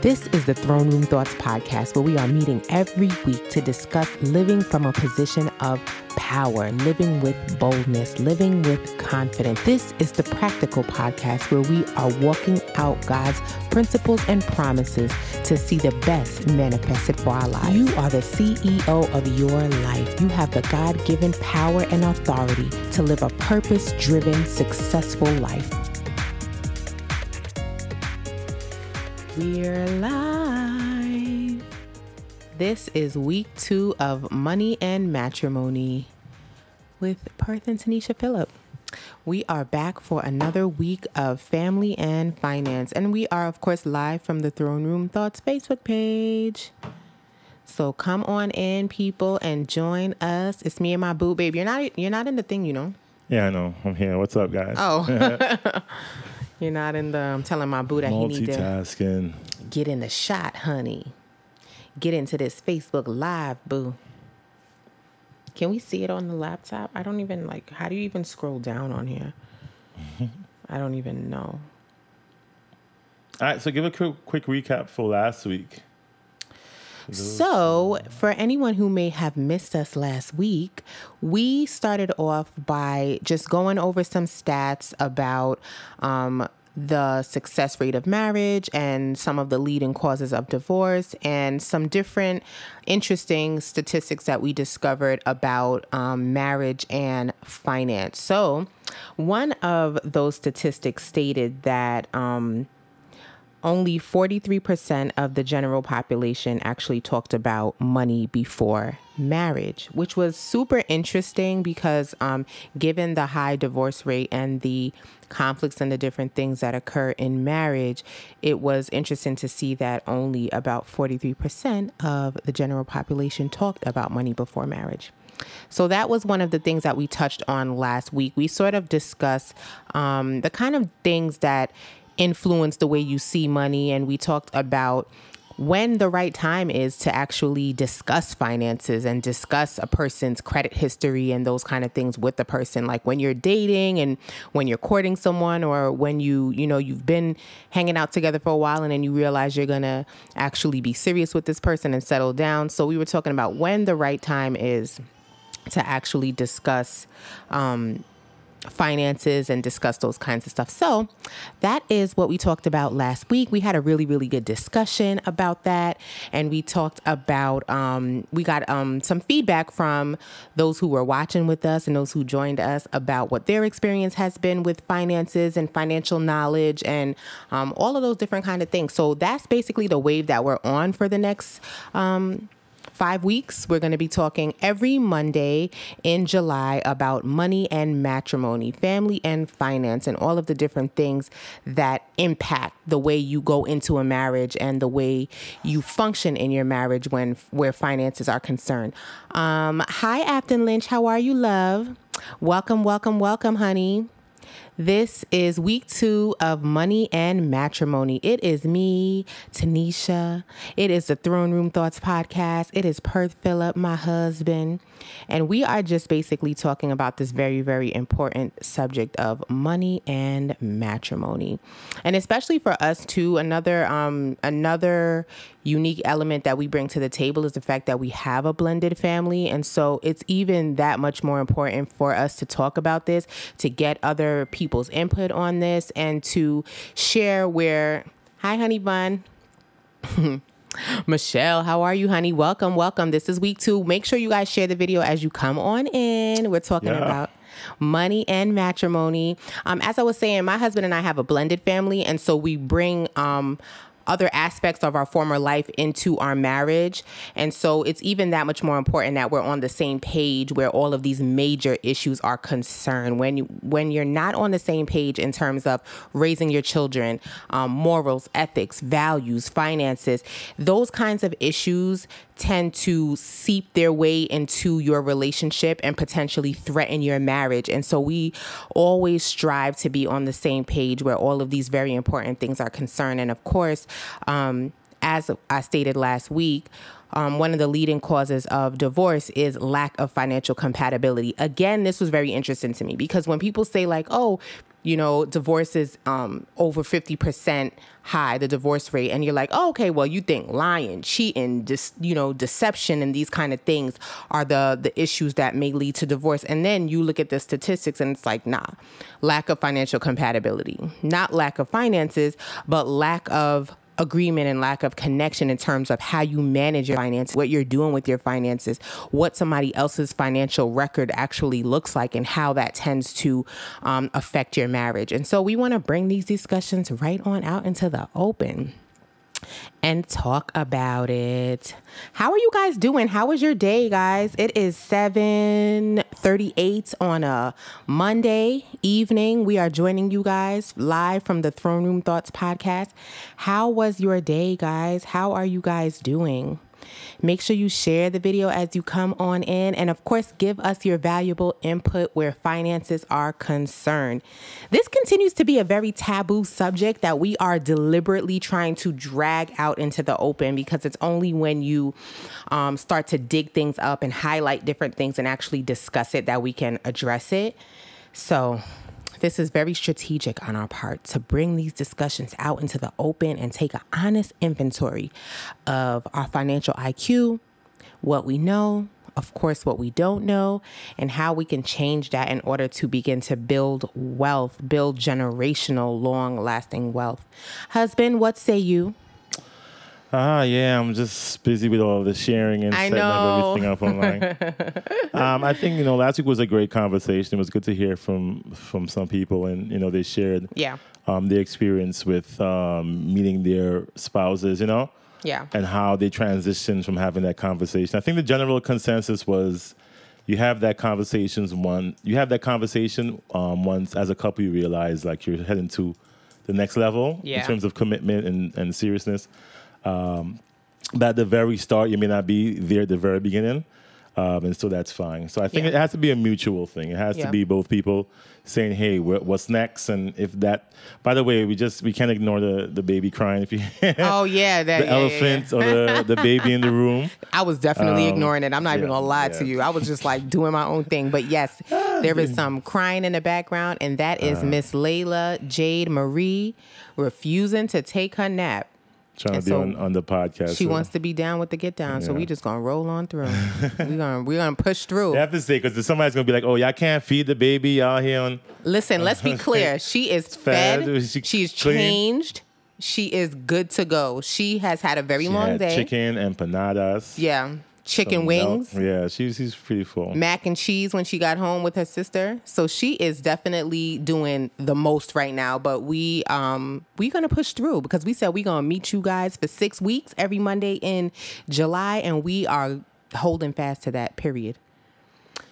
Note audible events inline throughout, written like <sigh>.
This is the Throne Room Thoughts podcast where we are meeting every week to discuss living from a position of power, living with boldness, living with confidence. This is the practical podcast where we are walking out God's principles and promises to see the best manifested for our lives. You are the CEO of your life. You have the God given power and authority to live a purpose driven, successful life. We're live. This is week two of Money and Matrimony with Perth and Tenesha Phillip. We are back for another week of family and finance, and we are, of course, live from the Throne Room Thoughts Facebook page. So come on in, people, and join us. It's me and my boo babe. You're not you're not in the thing, you know. Yeah, I know. I'm here. What's up, guys? Oh. <laughs> <laughs> You're not in the. I'm telling my boo that he need to Multitasking. get in the shot, honey. Get into this Facebook Live, boo. Can we see it on the laptop? I don't even like. How do you even scroll down on here? <laughs> I don't even know. All right, so give a quick, quick recap for last week. So, for anyone who may have missed us last week, we started off by just going over some stats about um, the success rate of marriage and some of the leading causes of divorce and some different interesting statistics that we discovered about um, marriage and finance. So, one of those statistics stated that. Um, only 43% of the general population actually talked about money before marriage, which was super interesting because, um, given the high divorce rate and the conflicts and the different things that occur in marriage, it was interesting to see that only about 43% of the general population talked about money before marriage. So that was one of the things that we touched on last week. We sort of discussed um, the kind of things that influence the way you see money, and we talked about when the right time is to actually discuss finances and discuss a person's credit history and those kind of things with the person. Like when you're dating and when you're courting someone or when you you know you've been hanging out together for a while and then you realize you're going to actually be serious with this person and settle down. So we were talking about when the right time is to actually discuss um, finances and discuss those kinds of stuff. So, that is what we talked about last week. We had a really, really good discussion about that. And we talked about, um, we got um, some feedback from those who were watching with us and those who joined us about what their experience has been with finances and financial knowledge and um, all of those different kind of things. So, that's basically the wave that we're on for the next. Um, five weeks. We're going to be talking every Monday in July about money and matrimony, family and finance, and all of the different things that impact the way you go into a marriage and the way you function in your marriage when where finances are concerned. Um, hi, Afton Lynch. How are you, love? Welcome, welcome, welcome, honey. This is week two of Money and Matrimony. It is me, Tenesha. It is the Throne Room Thoughts podcast. It is Perth Phillip, my husband. And we are just basically talking about this very, very important subject of money and matrimony. And especially for us too, another um another unique element that we bring to the table is the fact that we have a blended family. And so it's even that much more important for us to talk about this, to get other people's input on this, and to share where, hi, honey bun. <laughs> Michelle, how are you, honey? Welcome, welcome. This is week two. Make sure you guys share the video as you come on in. We're talking Yeah. about money and matrimony. Um, as I was saying, my husband and I have a blended family, and so we bring um, other aspects of our former life into our marriage. And so it's even that much more important that we're on the same page where all of these major issues are concerned. When you when you're not on the same page in terms of raising your children, um, morals, ethics, values, finances, those kinds of issues tend to seep their way into your relationship and potentially threaten your marriage. And so we always strive to be on the same page where all of these very important things are concerned. And of course, um, as I stated last week, um, one of the leading causes of divorce is lack of financial compatibility. Again, this was very interesting to me because when people say, like, oh, you know, divorce is um, over 50% high, the divorce rate. And you're like, oh, okay, well, you think lying, cheating, dis, you know, deception and these kind of things are the, the issues that may lead to divorce. And then you look at the statistics and it's like, nah, lack of financial compatibility, not lack of finances, but lack of agreement and lack of connection in terms of how you manage your finances, what you're doing with your finances, what somebody else's financial record actually looks like, and how that tends to um, affect your marriage. And so we want to bring these discussions right on out into the open and talk about it. How are you guys doing? How was your day, guys? It is 7:38 on a Monday evening. We are joining you guys live from the Throne Room Thoughts podcast. How was your day, guys? How are you guys doing? Make sure you share the video as you come on in. And of course, give us your valuable input where finances are concerned. This continues to be a very taboo subject that we are deliberately trying to drag out into the open because it's only when you um, start to dig things up and highlight different things and actually discuss it that we can address it. So, this is very strategic on our part to bring these discussions out into the open and take an honest inventory of our financial IQ, what we know, of course, what we don't know, and how we can change that in order to begin to build wealth, build generational, long lasting wealth. Husband, what say you? Ah, yeah, I'm just busy with all the sharing and I setting up everything up online. <laughs> um, I think you know last week was a great conversation. It was good to hear from from some people, and you know they shared Yeah. um, their experience with um, meeting their spouses. You know, Yeah. and how they transitioned from having that conversation. I think the general consensus was you have that conversations one you have that conversation um, once as a couple you realize like you're heading to the next level Yeah. in terms of commitment and, and seriousness. Um, but at the very start, you may not be there at the very beginning. Um, and so that's fine. So I think Yeah. it has to be a mutual thing. It has Yeah. to be both people saying, "Hey, wh- what's next?" And if that, by the way, we just we can't ignore the the baby crying. If you <laughs> Oh yeah, that the yeah, elephant or the, the baby in the room. <laughs> I was definitely ignoring it. I'm not even Um, gonna lie to you. I was just like doing my own thing. But yes, <laughs> there is some crying in the background, and that is Uh-huh. Miss Layla Jade Marie refusing to take her nap. Trying And to be so on, on the podcast. She so- wants to be down with the get down, so Yeah. we just gonna roll on through. <laughs> we gonna we gonna push through. I have to say because somebody's gonna be like, "Oh, y'all can't feed the baby out here on." <laughs> Listen, let's be <laughs> clear. She is Fed. fed. Is she She's clean? changed. She is good to go. She has had a very She long had day. chicken empanadas. Yeah, chicken wings. milk. Yeah, she's she's pretty full. mac and cheese when she got home with her sister. So she is definitely doing the most right now. But we um we're gonna push through because we said we're gonna meet you guys for six weeks every Monday in July, and we are holding fast to that period.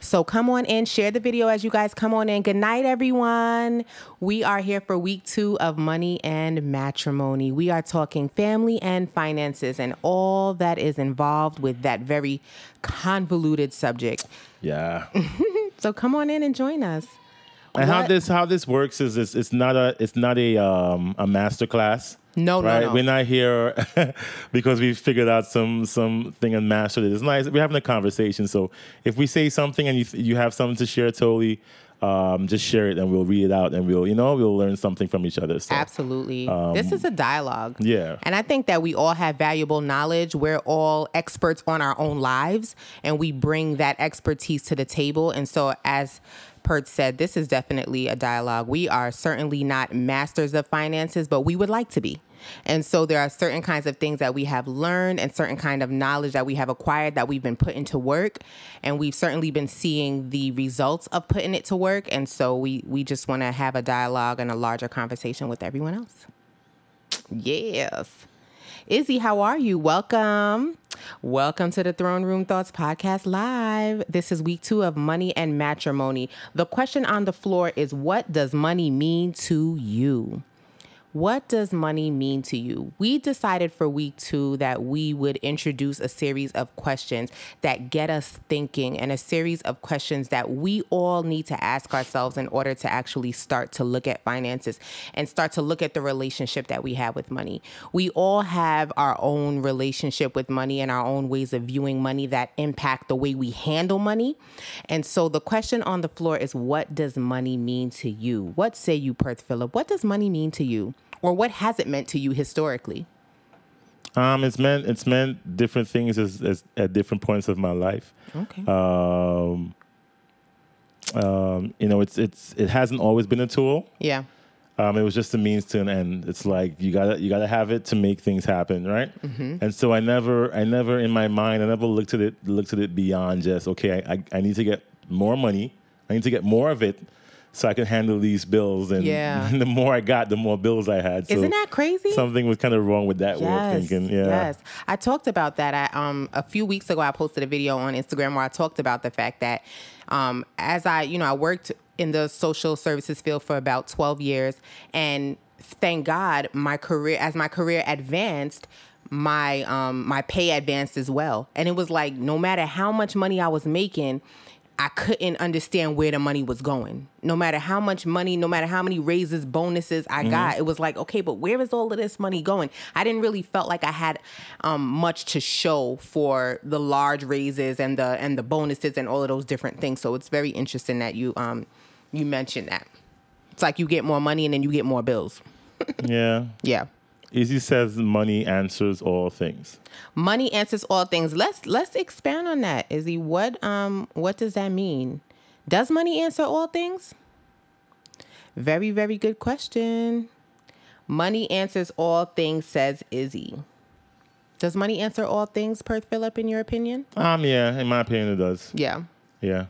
So come on in, share the video as you guys come on in. Good night, everyone. We are here for week two of Money and Matrimony. We are talking family and finances and all that is involved with that very convoluted subject. Yeah. <laughs> So come on in and join us. And how this how this works is it's, it's not a it's not a um a master class. No, no, right? no. We're not here <laughs> because we figured out some something and mastered it. It's nice. We're having a conversation. So if we say something and you you have something to share, totally, um, just share it and we'll read it out and we'll you know we'll learn something from each other. So Absolutely. this is a dialogue. Um, yeah. And I think that we all have valuable knowledge. We're all experts on our own lives and we bring that expertise to the table. And so, as Perth said, this is definitely a dialogue. We are certainly not masters of finances, but we would like to be. And so there are certain kinds of things that we have learned and certain kind of knowledge that we have acquired that we've been put into work. And we've certainly been seeing the results of putting it to work. And so we we just want to have a dialogue and a larger conversation with everyone else. Yes. Izzy, how are you? Welcome. Welcome to the Throne Room Thoughts Podcast Live. This is week two of Money and Matrimony. The question on the floor is What does money mean to you? What does money mean to you? We decided for week two that we would introduce a series of questions that get us thinking and a series of questions that we all need to ask ourselves in order to actually start to look at finances and start to look at the relationship that we have with money. We all have our own relationship with money and our own ways of viewing money that impact the way we handle money. And so the question on the floor is what does money mean to you? What say you, Perth Phillip? What does money mean to you? Or what has it meant to you historically? Um, it's meant it's meant different things as, as at different points of my life. Okay. Um, um, you know, it's it's it hasn't always been a tool. yeah. Um, it was just a means to an end. It's like you gotta you gotta have it to make things happen, right? Mm-hmm. And so I never I never in my mind I never looked at it looked at it beyond just okay I, I, I need to get more money. I need to get more of it so I can handle these bills. And, Yeah. <laughs> the more I got, the more bills I had. So Isn't that crazy? Something was kind of wrong with that way of thinking. Yeah. Yes. I talked about that. I, um, a few weeks ago, I posted a video on Instagram where I talked about the fact that um, as I, you know, I worked in the social services field for about 12 years. And thank God my career, as my career advanced, my um my pay advanced as well and it was like no matter how much money i was making I couldn't understand where the money was going. No matter how much money, no matter how many raises, bonuses I got, it was like, okay, but where is all of this money going? I didn't really felt like I had um, much to show for the large raises and the and the bonuses and all of those different things. So it's very interesting that you um you mentioned that. It's like you get more money and then you get more bills. <laughs> Yeah. Yeah. Izzy says money answers all things. Money answers all things. Let's let's expand on that. Izzy, what um what does that mean? Does money answer all things? Very, very good question. Money answers all things, says Izzy. Does money answer all things, Perth Phillip, in your opinion? Um, yeah, in my opinion, it does. Yeah. Yeah.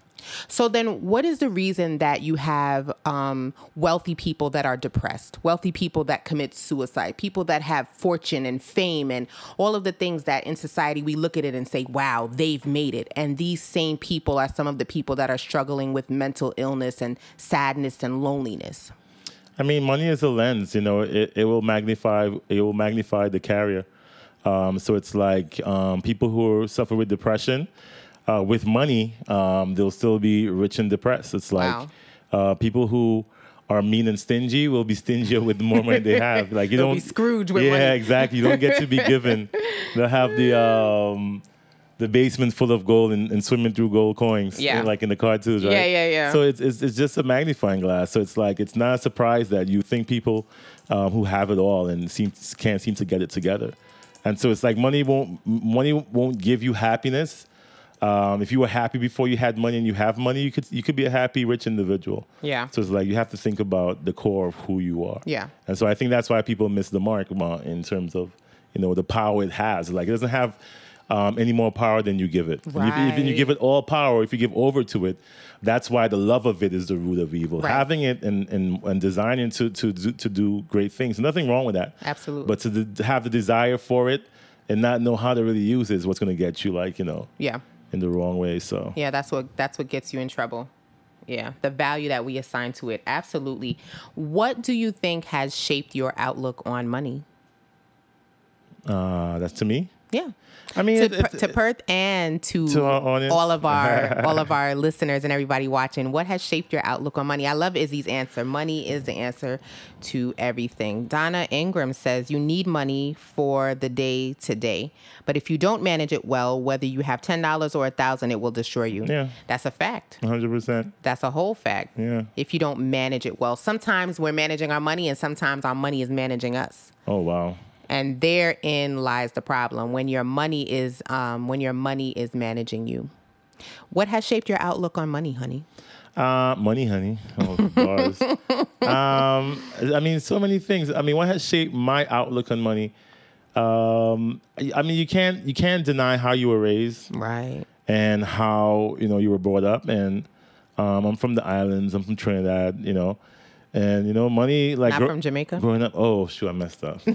So then, what is the reason that you have um, wealthy people that are depressed, wealthy people that commit suicide, people that have fortune and fame, and all of the things that in society we look at it and say, "Wow, they've made it." And these same people are some of the people that are struggling with mental illness and sadness and loneliness. I mean, money is a lens. You know, it, it will magnify it will magnify the carrier. Um, so it's like um, people who suffer with depression uh, with money, um, they'll still be rich and depressed. It's like Wow. uh, people who are mean and stingy will be stingier with the more money they have. Like you <laughs> don't be Scrooge with yeah, money. exactly. You don't get to be given. <laughs> They'll have the um, the basement full of gold and, and swimming through gold coins. Yeah. like in the cartoons, right? Yeah, yeah, yeah. So it's, it's it's just a magnifying glass. So it's like it's not a surprise that you think people um, who have it all and seem can't seem to get it together. And so it's like money won't money won't give you happiness. Um, if you were happy before you had money and you have money, you could you could be a happy rich individual. Yeah. So it's like you have to think about the core of who you are. Yeah. And so I think that's why people miss the mark in terms of you know the power it has. Like it doesn't have um, any more power than you give it. And if, if you give it all power, if you give over to it, that's why the love of it is the root of evil. Right. Having it and, and, and designing to, to, do, to do great things, nothing wrong with that. Absolutely. But to, de- to have the desire for it and not know how to really use it is what's going to get you, like, you know, Yeah. In the wrong way. So, Yeah, that's what that's what gets you in trouble. Yeah, the value that we assign to it. Absolutely. What do you think has shaped your outlook on money? uh, that's to me. Yeah. I mean, To, it- it- to Perth and to, To all of our <laughs> all of our listeners and everybody watching, what has shaped your outlook on money? I love Izzy's answer. Money is the answer to everything. Donna Ingram says you need money for the day to day, but if you don't manage it well, whether you have ten dollars or a thousand, it will destroy you. Yeah. That's a fact. 100%. That's a whole fact. Yeah. If you don't manage it well, sometimes we're managing our money, and sometimes our money is managing us. Oh, wow. And therein lies the problem when your money is um, when your money is managing you. What has shaped your outlook on money, honey? Uh, money, honey. Oh, <laughs> bars. um, I mean, so many things. I mean, what has shaped my outlook on money? Um, I I mean, you can't you can't deny how you were raised Right. and how you know you were brought up. And um, I'm from the islands. I'm from Trinidad. You know, and you know, money like Not gro- from Jamaica? Growing up, oh shoot, I messed up. <laughs>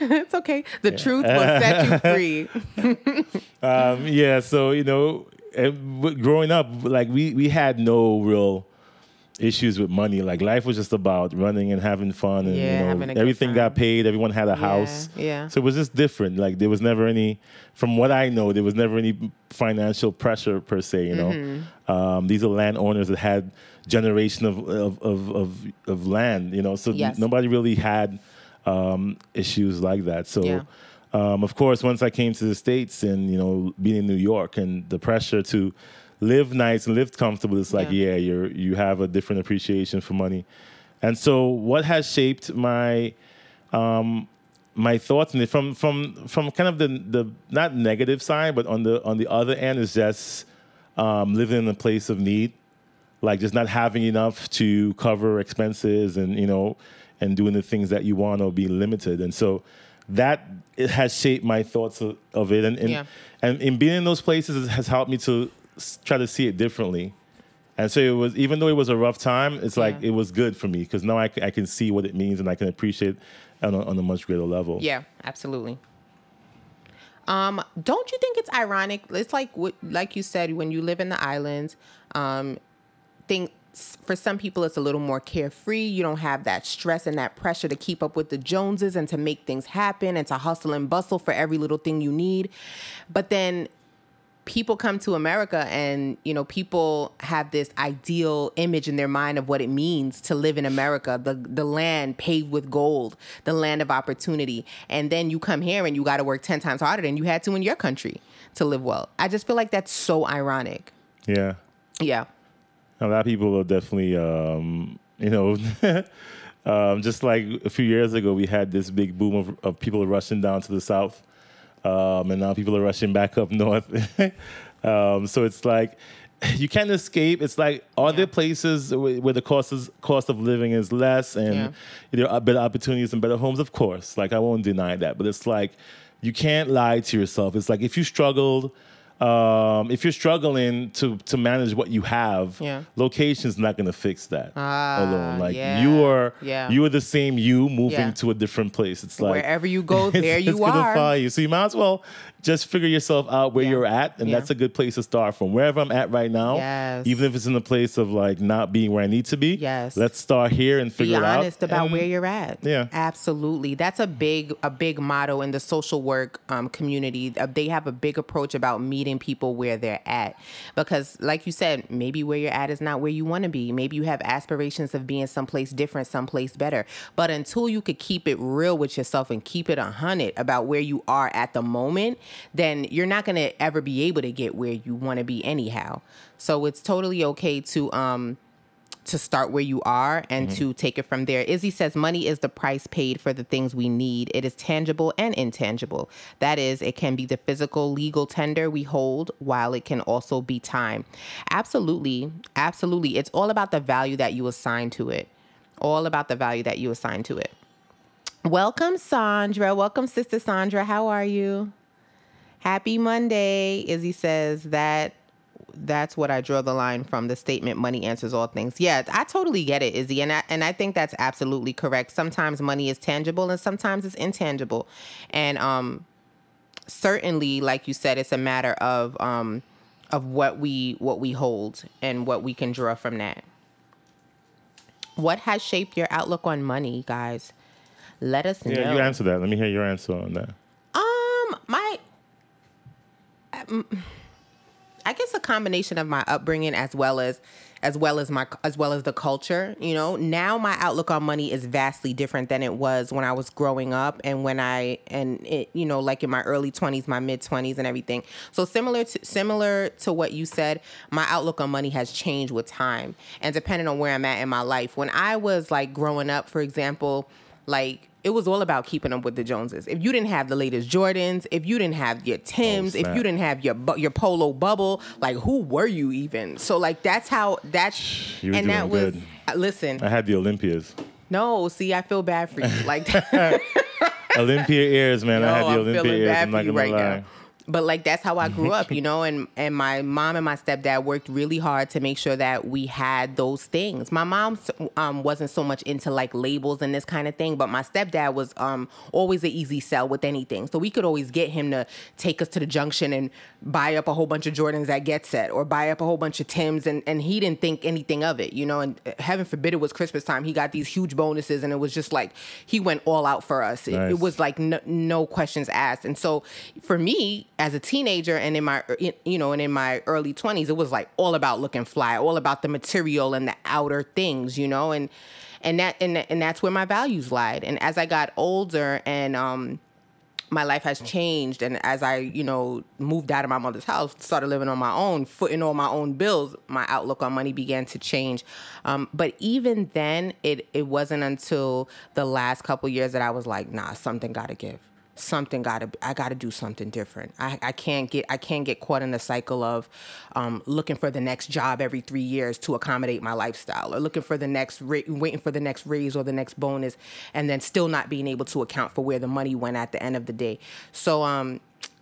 it's okay. The truth will set you free. <laughs> um, yeah, so you know, growing up, like we we had no real issues with money. Like life was just about running and having fun, and Yeah, you know everything got paid. Everyone had a house. yeah. So it was just different. Like there was never any, from what I know, there was never any financial pressure per se. You know, Mm-hmm. um, these are landowners that had generation of of of of, of land. You know, so Yes. nobody really had um, issues like that. So. Yeah. Um, of course, once I came to the states and you know being in New York and the pressure to live nice and live comfortable, it's like Yeah. yeah, you're you have a different appreciation for money. And so, what has shaped my um, my thoughts and from from from kind of the the not negative side, but on the on the other end is just um, living in a place of need, like just not having enough to cover expenses and you know and doing the things that you want or be limited. And so that it has shaped my thoughts of, of it, and and, Yeah. and in being in those places has helped me to try to see it differently. And so it was, even though it was a rough time, it's like Yeah. it was good for me because now I, I can see what it means and I can appreciate it on a, on a much greater level. Yeah, absolutely. Um, don't you think it's ironic? It's like like you said, when you live in the islands, um, think for some people it's a little more carefree. You don't have that stress and that pressure to keep up with the Joneses and to make things happen and to hustle and bustle for every little thing you need. But then people come to America and you know people have this ideal image in their mind of what it means to live in America the the land paved with gold the land of opportunity and then you come here and you got to work 10 times harder than you had to in your country to live well I just feel like that's so ironic Yeah. yeah A lot of people are definitely, um, you know, <laughs> um, just like a few years ago, we had this big boom of, of people rushing down to the south, um, and now people are rushing back up north. <laughs> um, so it's like <laughs> you can't escape. It's like are there places where, where the cost is, cost of living is less, and Yeah. there are better opportunities and better homes? Of course, like I won't deny that, but it's like you can't lie to yourself. It's like if you struggled. Um, if you're struggling to to manage what you have, Yeah. location's not going to fix that alone. Like yeah, you are, yeah. you are the same you moving Yeah. to a different place. It's like Wherever you go, <laughs> there you it's are. you. So you might as well just figure yourself out where you're at, and that's a good place to start from. Wherever I'm at right now, Yes. even if it's in a place of like not being where I need to be, Yes. let's start here and be figure it out. honest about and- where you're at. Yeah. absolutely. That's a big a big motto in the social work um, community. They have a big approach about meeting people where they're at because, like you said, maybe where you're at is not where you want to be. Maybe you have aspirations of being someplace different, someplace better. But until you could keep it real with yourself and keep it a hundred about where you are at the moment, then you're not going to ever be able to get where you want to be anyhow. So it's totally okay to um to start where you are and mm-hmm. to take it from there. Izzy says money is the price paid for the things we need. It is tangible and intangible. That is, it can be the physical legal tender we hold, while it can also be time. Absolutely. Absolutely. It's all about the value that you assign to it. All about the value that you assign to it. Welcome, Sandra. Welcome, Sister Sandra. How are you? Happy Monday. Izzy says that that's what I draw the line from the statement money answers all things. Yeah, I totally get it, Izzy. And I, and I think that's absolutely correct. Sometimes money is tangible and sometimes it's intangible. And um certainly like you said it's a matter of um of what we what we hold and what we can draw from that. What has shaped your outlook on money, guys? Let us know. Yeah, you answer that. Let me hear your answer on that. Um, my, um, I guess a combination of my upbringing as well as, as well as my as well as the culture. You know, now my outlook on money is vastly different than it was when I was growing up and when I and it, you know, like in my early twenties, my mid twenties, and everything. So similar to similar to what you said, my outlook on money has changed with time and depending on where I'm at in my life. When I was like growing up, for example, like it was all about keeping up with the Joneses. If you didn't have the latest Jordans, if you didn't have your Tims, if you didn't have your your Polo bubble, like who were you even? So like that's how that's You were and that was good. uh, listen. I had the Olympias. No, see, I feel bad for you. Like <laughs> Olympia ears, man. I <laughs> had the I'm Olympia ears. I'm not gonna right lie. now. But like that's how I grew up, you <laughs> know, and and my mom and my stepdad worked really hard to make sure that we had those things. My mom um, wasn't so much into like labels and this kind of thing, but my stepdad was um, always an easy sell with anything. So we could always get him to take us to the junction and buy up a whole bunch of Jordans at Get Set or buy up a whole bunch of Tims, and and he didn't think anything of it, you know. And uh, heaven forbid it was Christmas time, he got these huge bonuses, and it was just like he went all out for us. Nice. It, it, was like no, no questions asked, and so for me as a teenager and in my you know and in my early 20s it was like all about looking fly all about the material and the outer things you know? And and that and, and that's where my values lied. And as i got older and um my life has changed and as i you know moved out of my mother's house started living on my own footing all my own bills my outlook on money began to change. Um, but even then it, it wasn't until the last couple years that i was like nah something gotta give something gotta I gotta do something different. I, I can't get I can't get caught in the cycle of um, looking for the next job every three years to accommodate my lifestyle, or looking for the next ra- waiting for the next raise or the next bonus, and then still not being able to account for where the money went at the end of the day. So um,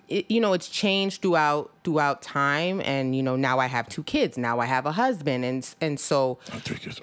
it, you know it's changed throughout throughout time, and you know now I have two kids, now I have a husband, and and so. Three kids.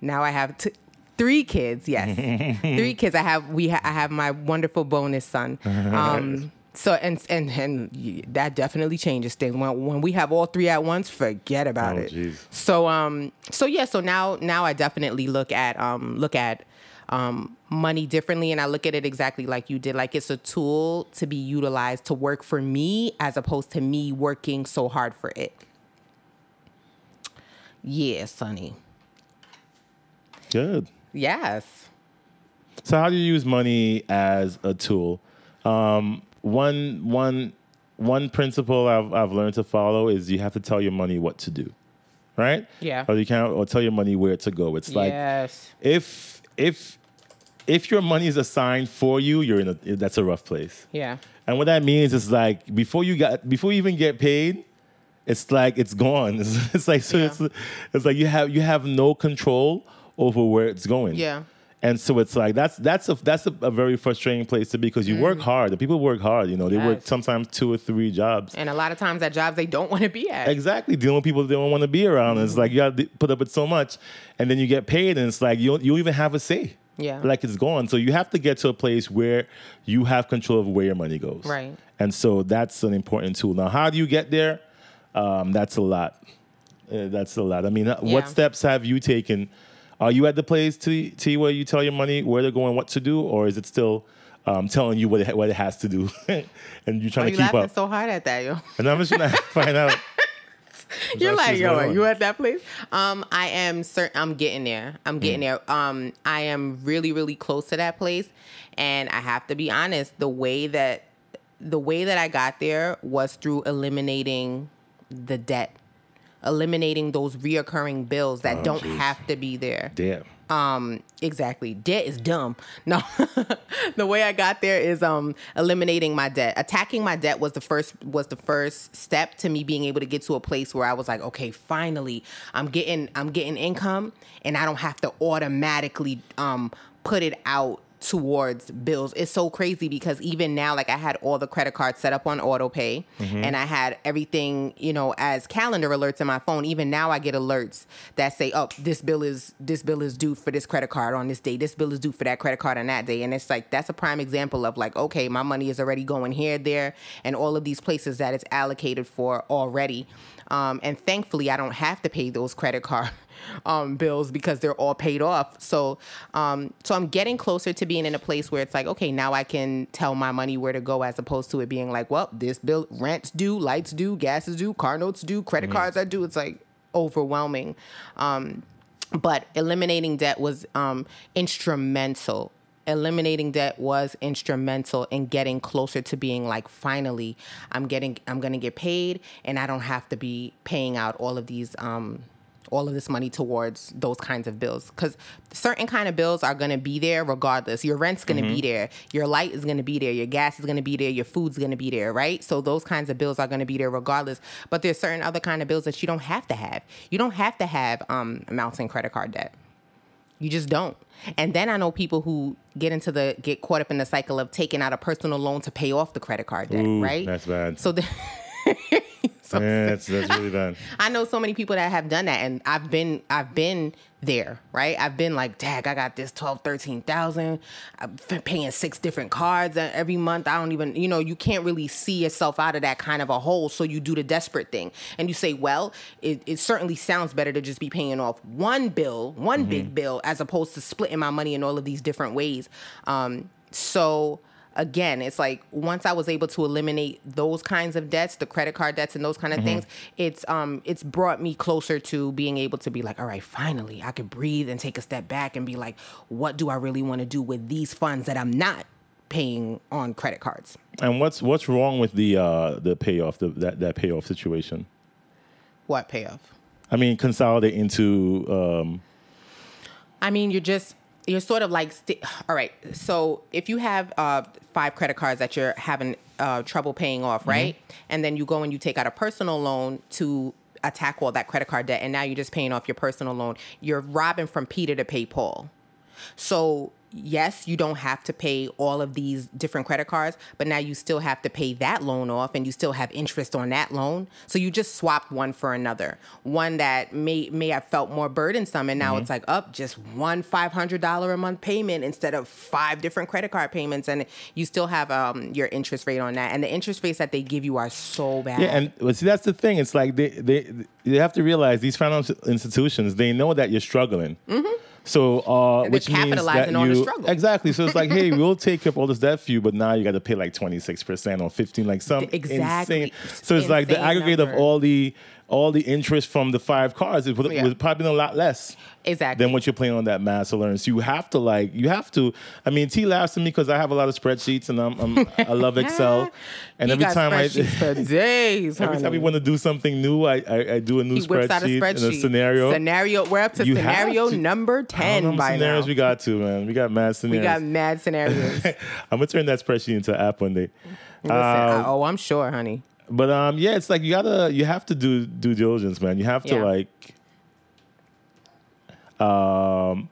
Now I have t- Three kids, yes, <laughs> three kids. I have we ha- I have my wonderful bonus son. <laughs> Um, so and and and that definitely changes things when when we have all three at once. Forget about oh, it. Geez. So um so yeah so now now I definitely look at um look at um, money differently and I look at it exactly like you did. Like it's a tool to be utilized to work for me as opposed to me working so hard for it. Yeah, Sonny. Good. Yes. So how do you use money as a tool? Um, one one one principle I've I've learned to follow is you have to tell your money what to do, right? Yeah. Or you can't or tell your money where to go. It's like yes. if if if your money is assigned for you, you're in a that's a rough place. Yeah. And what that means is like before you got before you even get paid, it's like it's gone. <laughs> It's, it's like so yeah. it's, it's like you have you have no control over where it's going. Yeah. And so it's like that's that's a that's a, a very frustrating place to be because you mm. work hard. The people work hard. You know, they yes. work sometimes two or three jobs, and a lot of times at jobs they don't want to be at. Exactly, dealing with people they don't want to be around. Mm. It's like you got to put up with so much, and then you get paid, and it's like you you even have a say. Yeah, like it's gone. So you have to get to a place where you have control of where your money goes. Right. And so that's an important tool. Now, how do you get there? Um, that's a lot. Uh, that's a lot. I mean, yeah. what steps have you taken? Are you at the place T, to where you tell your money where they're going, what to do, or is it still um, telling you what it, what it has to do, <laughs> and you're trying to keep up? you? So hard at that, yo. <laughs> And I'm just gonna <laughs> find out. You're like, yo, you at that place? Um, I am certain. I'm getting there. I'm getting mm. there. Um, I am really, really close to that place, and I have to be honest. The way that the way that I got there was through eliminating the debt eliminating those reoccurring bills that oh, don't geez. have to be there. Damn. Um, exactly. Debt is dumb. <laughs> No, the way I got there is um eliminating my debt. Attacking my debt was the first was the first step to me being able to get to a place where I was like, okay, finally, I'm getting I'm getting income, and I don't have to automatically um put it out towards bills. It's so crazy because even now, like I had all the credit cards set up on auto pay mm-hmm. and I had everything, you know, as calendar alerts in my phone. Even now I get alerts that say, oh, this bill is this bill is due for this credit card on this day. This bill is due for that credit card on that day. And it's like that's a prime example of like, okay, my money is already going here, there, and all of these places that it's allocated for already. Um, and thankfully I don't have to pay those credit card <laughs> um, bills because they're all paid off. So, um, so I'm getting closer to being in a place where it's like, okay, now I can tell my money where to go, as opposed to it being like, well, this bill, rent's due, lights due, gas is due, car notes due, credit mm-hmm. cards are due. It's like overwhelming. Um, but eliminating debt was um, instrumental eliminating debt was instrumental in getting closer to being like finally i'm getting i'm gonna get paid and i don't have to be paying out all of these um all of this money towards those kinds of bills. Because certain kind of bills are going to be there regardless. Your rent's going to mm-hmm. be there. Your light is going to be there. Your gas is going to be there. Your food's going to be there right? So those kinds of bills are going to be there regardless. But there's certain other kind of bills that you don't have to have. You don't have to have um, amounts in credit card debt You just don't. And then I know people who get into the get caught up in the cycle of taking out a personal loan to pay off the credit card debt, Ooh, right? that's bad. So <laughs> the so Yeah, that's that's really <laughs> bad. I know so many people that have done that and I've been I've been there, right? I've been like, "Dag, I got this 12, 13,000. I'm paying six different cards uh, every month. I don't even, you know, you can't really see yourself out of that kind of a hole, so you do the desperate thing. And you say, "Well, it, it certainly sounds better to just be paying off one bill, one big bill as opposed to splitting my money in all of these different ways." Um, so again it's like once i was able to eliminate those kinds of debts the credit card debts and those kind of things it's um it's brought me closer to being able to be like all right finally i could breathe and take a step back and be like what do i really want to do with these funds that i'm not paying on credit cards? And what's what's wrong with the uh, the payoff the, that that payoff situation? what payoff? I mean, consolidate into um, I mean, you're just you're sort of like sti <sighs> all right. So if you have uh, five credit cards that you're having uh, trouble paying off, right, and then you go and you take out a personal loan to attack all that credit card debt, and now you're just paying off your personal loan. You're robbing from Peter to pay Paul. So yes, you don't have to pay all of these different credit cards, but now you still have to pay that loan off and you still have interest on that loan. So you just swapped one for another. One that may may have felt more burdensome and now it's like up just one $500 a month payment instead of five different credit card payments and you still have um, your interest rate on that. And the interest rates that they give you are so bad. yeah, and well, see that's the thing. It's like they they they have to realize these financial institutions they know that you're struggling. So, uh, which means that capitalizing on the you struggle. exactly. So it's like, hey, <laughs> we'll take up all this debt for you, but now you got to pay like twenty six percent or fifteen, like some Exactly. insane. So it's like the aggregate number. of all the all the interest from the five cards is Yeah. was probably a lot less. Exactly. Than what you're playing on that master learn. So you have to like, you have to. I mean, T laughs at me because I have a lot of spreadsheets and I'm, I'm I love Excel, <laughs> and every time I <laughs> for days, Every time we want to do something new, I I, I do a new He whips out a spreadsheet and a scenario. Scenario. We're up to You scenario to- number I don't know ten how many now. scenarios we got to, man. We got mad scenarios. We got mad scenarios. <laughs> I'm gonna turn that spreadsheet into an app one day. I- Um, oh, I'm sure, honey. But um, yeah, it's like you gotta, you have to do due diligence, man. You have to Yeah. like, um,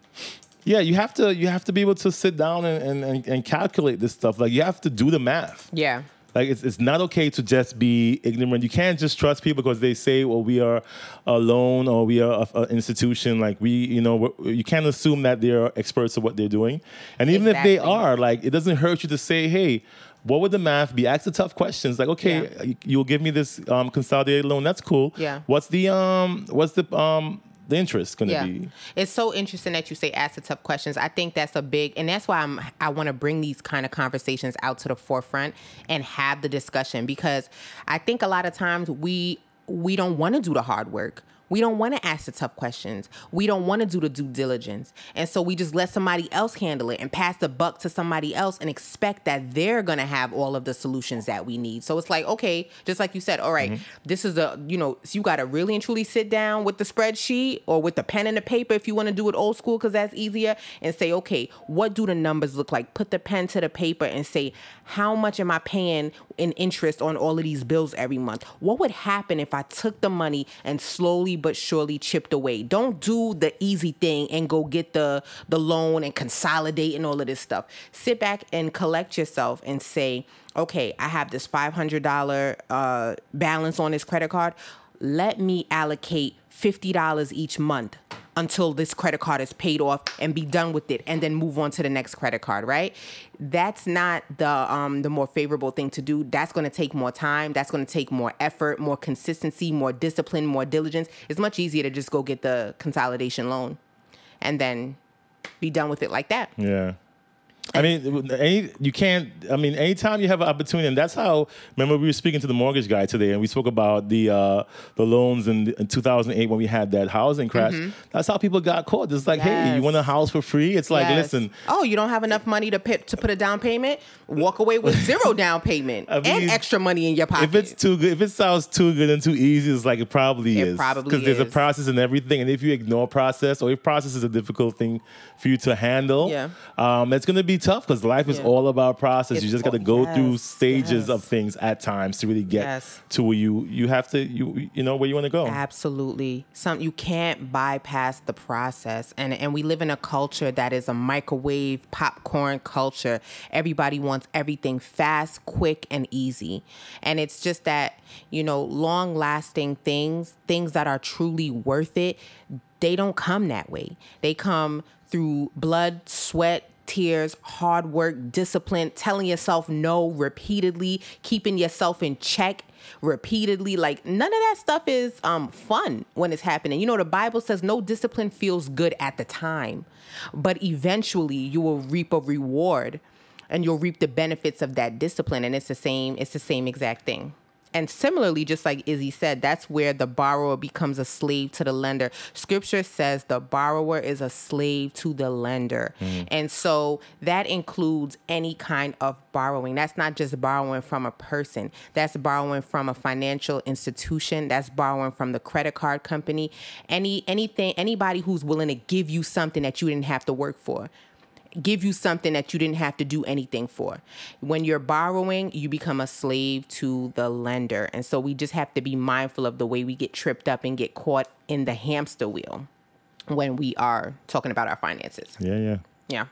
yeah, you have to, you have to be able to sit down and, and, and, and calculate this stuff. Like you have to do the math. Yeah. Like it's, it's not okay to just be ignorant. You can't just trust people because they say, "Well, we are alone or we are an institution." Like we, you know, we're- you can't assume that they're experts of what they're doing. And even if they are, like it doesn't hurt you to say, "Hey, what would the math be?" Ask the tough questions. Like, okay, Yeah. you- you'll give me this um, consolidated loan. That's cool. Yeah. What's the um? What's the um? The interest going to Yeah. be? It's so interesting that you say ask the tough questions. I think that's a big and that's why I'm I want to bring these kind of conversations out to the forefront and have the discussion because I think a lot of times we we don't want to do the hard work. We don't want to ask the tough questions. We don't want to do the due diligence. And so we just let somebody else handle it and pass the buck to somebody else and expect that they're going to have all of the solutions that we need. So it's like, okay, just like you said, all right, mm-hmm. this is a, you know, so you got to really and truly sit down with the spreadsheet or with the pen and the paper if you want to do it old school because that's easier and say, okay, what do the numbers look like? Put the pen to the paper and say, how much am I paying in interest on all of these bills every month? What would happen if I took the money and slowly but surely chipped away? Don't do the easy thing and go get the the loan and consolidate and all of this stuff. Sit back and collect yourself and say, okay, I have this five hundred dollar uh, balance on this credit card. Let me allocate fifty dollars each month until this credit card is paid off and be done with it and then move on to the next credit card right? That's not the um the more favorable thing to do. That's going to take more time. That's going to take more effort more consistency more discipline more diligence. It's much easier to just go get the consolidation loan and then be done with it like that. Yeah. I mean, any, you can't. I mean, anytime you have an opportunity, and that's how. Remember, we were speaking to the mortgage guy today, and we spoke about the uh, the loans in, in 2008 when we had that housing crash. That's how people got caught. It's like, hey, you Mm-hmm. Want a house for free? It's like, Yes. listen, oh you don't have enough money to put to put a down payment walk away with <laughs> zero down payment I mean, and extra money in your pocket if it's too good, if it sounds too good and too easy, it's like it probably It is. probably because there's a process and everything, and if you ignore process or if process is a difficult thing for you to handle, Yeah. um, it's going to be tough because life is Yeah. all about process. It's you just got to go through stages yes. of things at times to really get Yes. to where you you have to you you know where you want to go. Absolutely. Some you can't bypass the process. And and we live in a culture that is a microwave popcorn culture. Everybody wants everything fast, quick, and easy. And it's just that, you know, long lasting things, things that are truly worth it, they don't come that way. They come through blood, sweat, tears, hard work, discipline, telling yourself no repeatedly, keeping yourself in check repeatedly. Like none of that stuff is um fun when it's happening. You know, the Bible says no discipline feels good at the time, but eventually you will reap a reward and you'll reap the benefits of that discipline. And it's the same, it's the same exact thing. And similarly, just like Izzy said, that's where the borrower becomes a slave to the lender. Scripture says the borrower is a slave to the lender. Mm-hmm. And so that includes any kind of borrowing. That's not just borrowing from a person, that's borrowing from a financial institution, that's borrowing from the credit card company, any anything, anybody who's willing to give you something that you didn't have to work for give you something that you didn't have to do anything for. When you're borrowing, you become a slave to the lender. And so we just have to be mindful of the way we get tripped up and get caught in the hamster wheel when we are talking about our finances. Yeah, yeah. Yeah.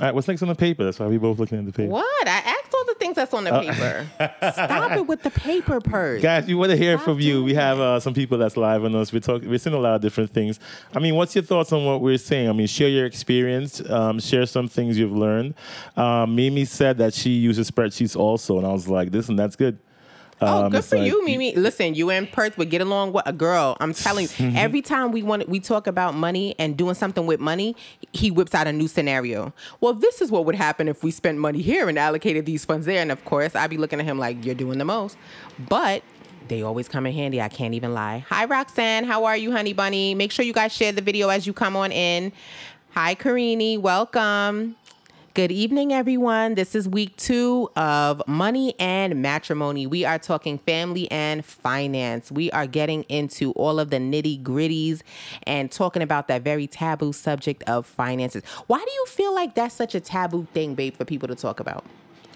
All right, what's next on the paper? That's why we both looking at the paper. What? I asked all the things that's on the paper. <laughs> Stop it with the paper Perth. Guys, we want to hear Stop from you. We have uh, some people that's live on us. We're talking. We're seeing a lot of different things. I mean, what's your thoughts on what we're saying? I mean, share your experience. Um, share some things you've learned. Um, Mimi said that she uses spreadsheets also, and I was like, "This and that's good." Oh, Um, good for like- you, Mimi. Listen, you and Perth would get along with a girl. I'm telling you, every time we want we talk about money and doing something with money, he whips out a new scenario. Well, this is what would happen if we spent money here and allocated these funds there. And of course, I'd be looking at him like, you're doing the most. But they always come in handy. I can't even lie. Hi, Roxanne. How are you, honey bunny? Make sure you guys share the video as you come on in. Hi, Karini. Welcome. Good evening, everyone. This is week two of Money and Matrimony. We are talking family and finance. We are getting into all of the nitty gritties and talking about that very taboo subject of finances. Why do you feel like that's such a taboo thing, babe, for people to talk about?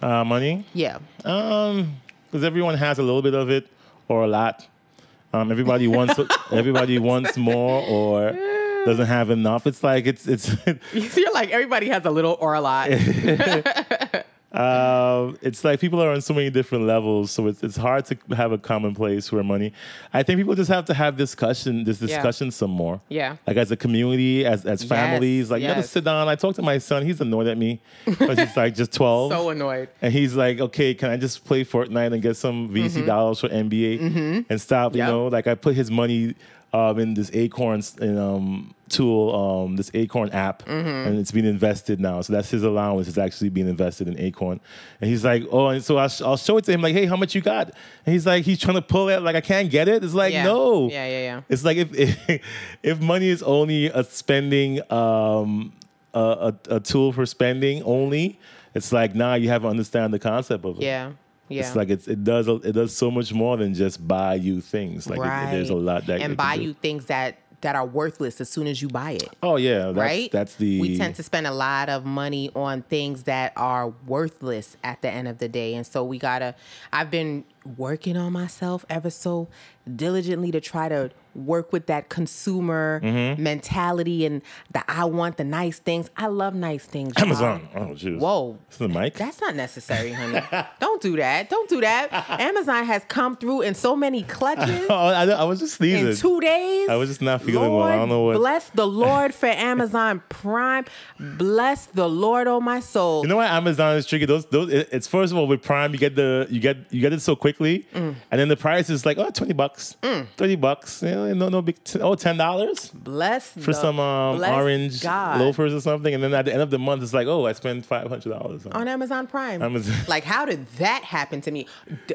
Uh, money, Yeah. um, because everyone has a little bit of it or a lot. Um, everybody wants <laughs> everybody wants more or doesn't have enough. It's like it's it's <laughs> You're like, everybody has a little or a lot. <laughs> Um, it's like people are on so many different levels, so it's it's hard to have a common place for money. I think people just have to have discussion, this Yeah. discussion some more. Yeah. Like as a community, as as families, like you gotta sit down. I talked to my son; he's annoyed at me because he's like just <laughs> twelve. so annoyed. and he's like, okay, can I just play Fortnite and get some VC dollars for NBA and stop? You Mm-hmm. Know, like I put his money um, in this Acorns um, tool, um, this Acorn app, Mm-hmm. and it's being invested now. So that's his allowance is actually being invested in Acorn. And he's like, oh, and so I'll, I'll show it to him like, hey, how much you got? And he's like, he's trying to pull it like I can't get it. It's like Yeah. no, Yeah, yeah, yeah. It's like if <laughs> if money is only a spending um, a, a, a tool for spending only, it's like nah, you have to understand the concept of it. Yeah. Yeah. It's like it's, it does it does so much more than just buy you things. Like it- there's a lot that and buy you things that that are worthless as soon as you buy it. Oh yeah, that's, right? That's the we tend to spend a lot of money on things that are worthless at the end of the day, and so we gotta. I've been working on myself ever so diligently to try to work with that consumer Mm-hmm. mentality and the I want the nice things. I love nice things. y'all. Amazon. Oh jeez. Whoa. Is the mic? That's not necessary, honey. <laughs> Don't do that. Don't do that. Amazon has come through in so many clutches <laughs> oh, I, I was just sneezing. in two days. I was just not feeling well. I Lord don't know what- Bless the Lord for Amazon <laughs> Prime. Bless the Lord, oh my soul. You know why Amazon is tricky? Those, those, it's first of all with Prime, you get the you get you get it so quickly, Mm. and then the price is like oh 20 bucks, 30 bucks, you know, no no big t- oh 10 dollars bless for the- some um, orange God. loafers or something, and then at the end of the month, it's like oh I spent five hundred dollars. on Amazon Prime. Amazon- <laughs> Like, how did that happen to me?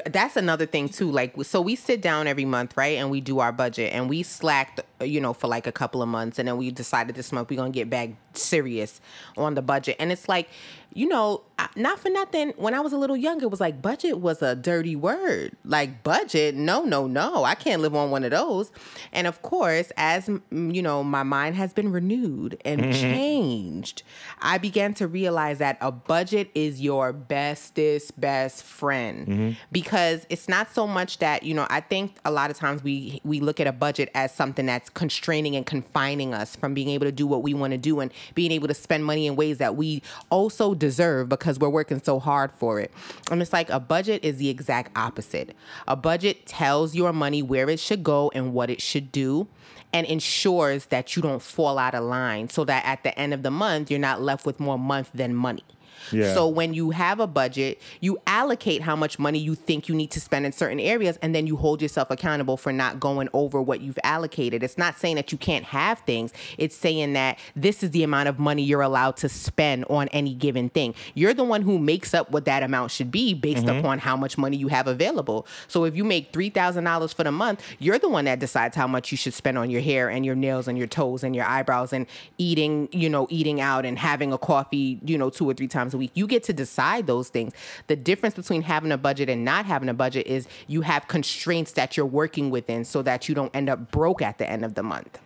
That's another thing too. Like, so we sit down every month, right, and we do our budget, and we slacked you know, for like a couple of months, and then we decided this month we're gonna get back serious on the budget. And it's like, you know, not for nothing. When I was a little younger, it was like budget was a dirty word. Like budget, no, no, no, I can't live on one of those. And of course, as mm, you know, my mind has been renewed and changed. I began to realize that a budget is your bestest best friend because it's not so much that you know. I think a lot of times we we look at a budget as something that's constraining and confining us from being able to do what we want to do and being able to spend money in ways that we also deserve because we're working so hard for it. And it's like a budget is the exact opposite. A budget tells your money where it should go and what it should do and ensures that you don't fall out of line so that at the end of the month you're not left with more month than money. Yeah. So when you have a budget, you allocate how much money you think you need to spend in certain areas, and then you hold yourself accountable for not going over what you've allocated. It's not saying that you can't have things, it's saying that this is the amount of money you're allowed to spend on any given thing. You're the one who makes up what that amount should be based mm-hmm. upon how much money you have available. So if you make $3,000 for the month, you're the one that decides how much you should spend on your hair and your nails and your toes and your eyebrows and eating, you know, eating out and having a coffee, you know, two or three times a week. You get to decide those things. The difference between having a budget and not having a budget is you have constraints that you're working within so that you don't end up broke at the end of the month.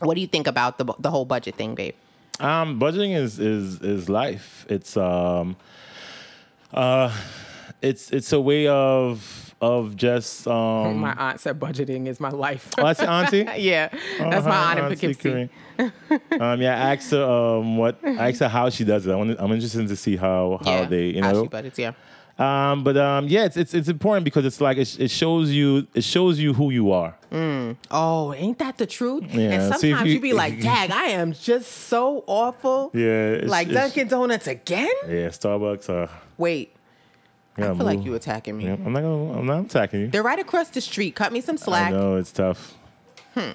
What do you think about the the whole budget thing, babe? Um, budgeting is is is life. It's um, uh, it's it's a way of of just um. My aunt said budgeting is my life. <laughs> <laughs> Oh, that's your auntie. yeah, that's my aunt in Auntie Poughkeepsie. <laughs> Um, yeah, I asked her um, what I asked her how she does it. I want, I'm interested to see how how Yeah, they you how know. she budgets, yeah. Um, but um, yeah, it's, it's it's important because it's like it, it shows you it shows you who you are. Oh, ain't that the truth? Yeah, and see sometimes you- you, be like, "Dag, I am just so awful." Yeah, it's- like Dunkin' Donuts again. Yeah, Starbucks. Uh, Wait, I feel like move. you attacking me. Yeah, I'm not gonna. I'm not attacking you. They're right across the street. Cut me some slack. I know it's tough. Hmm.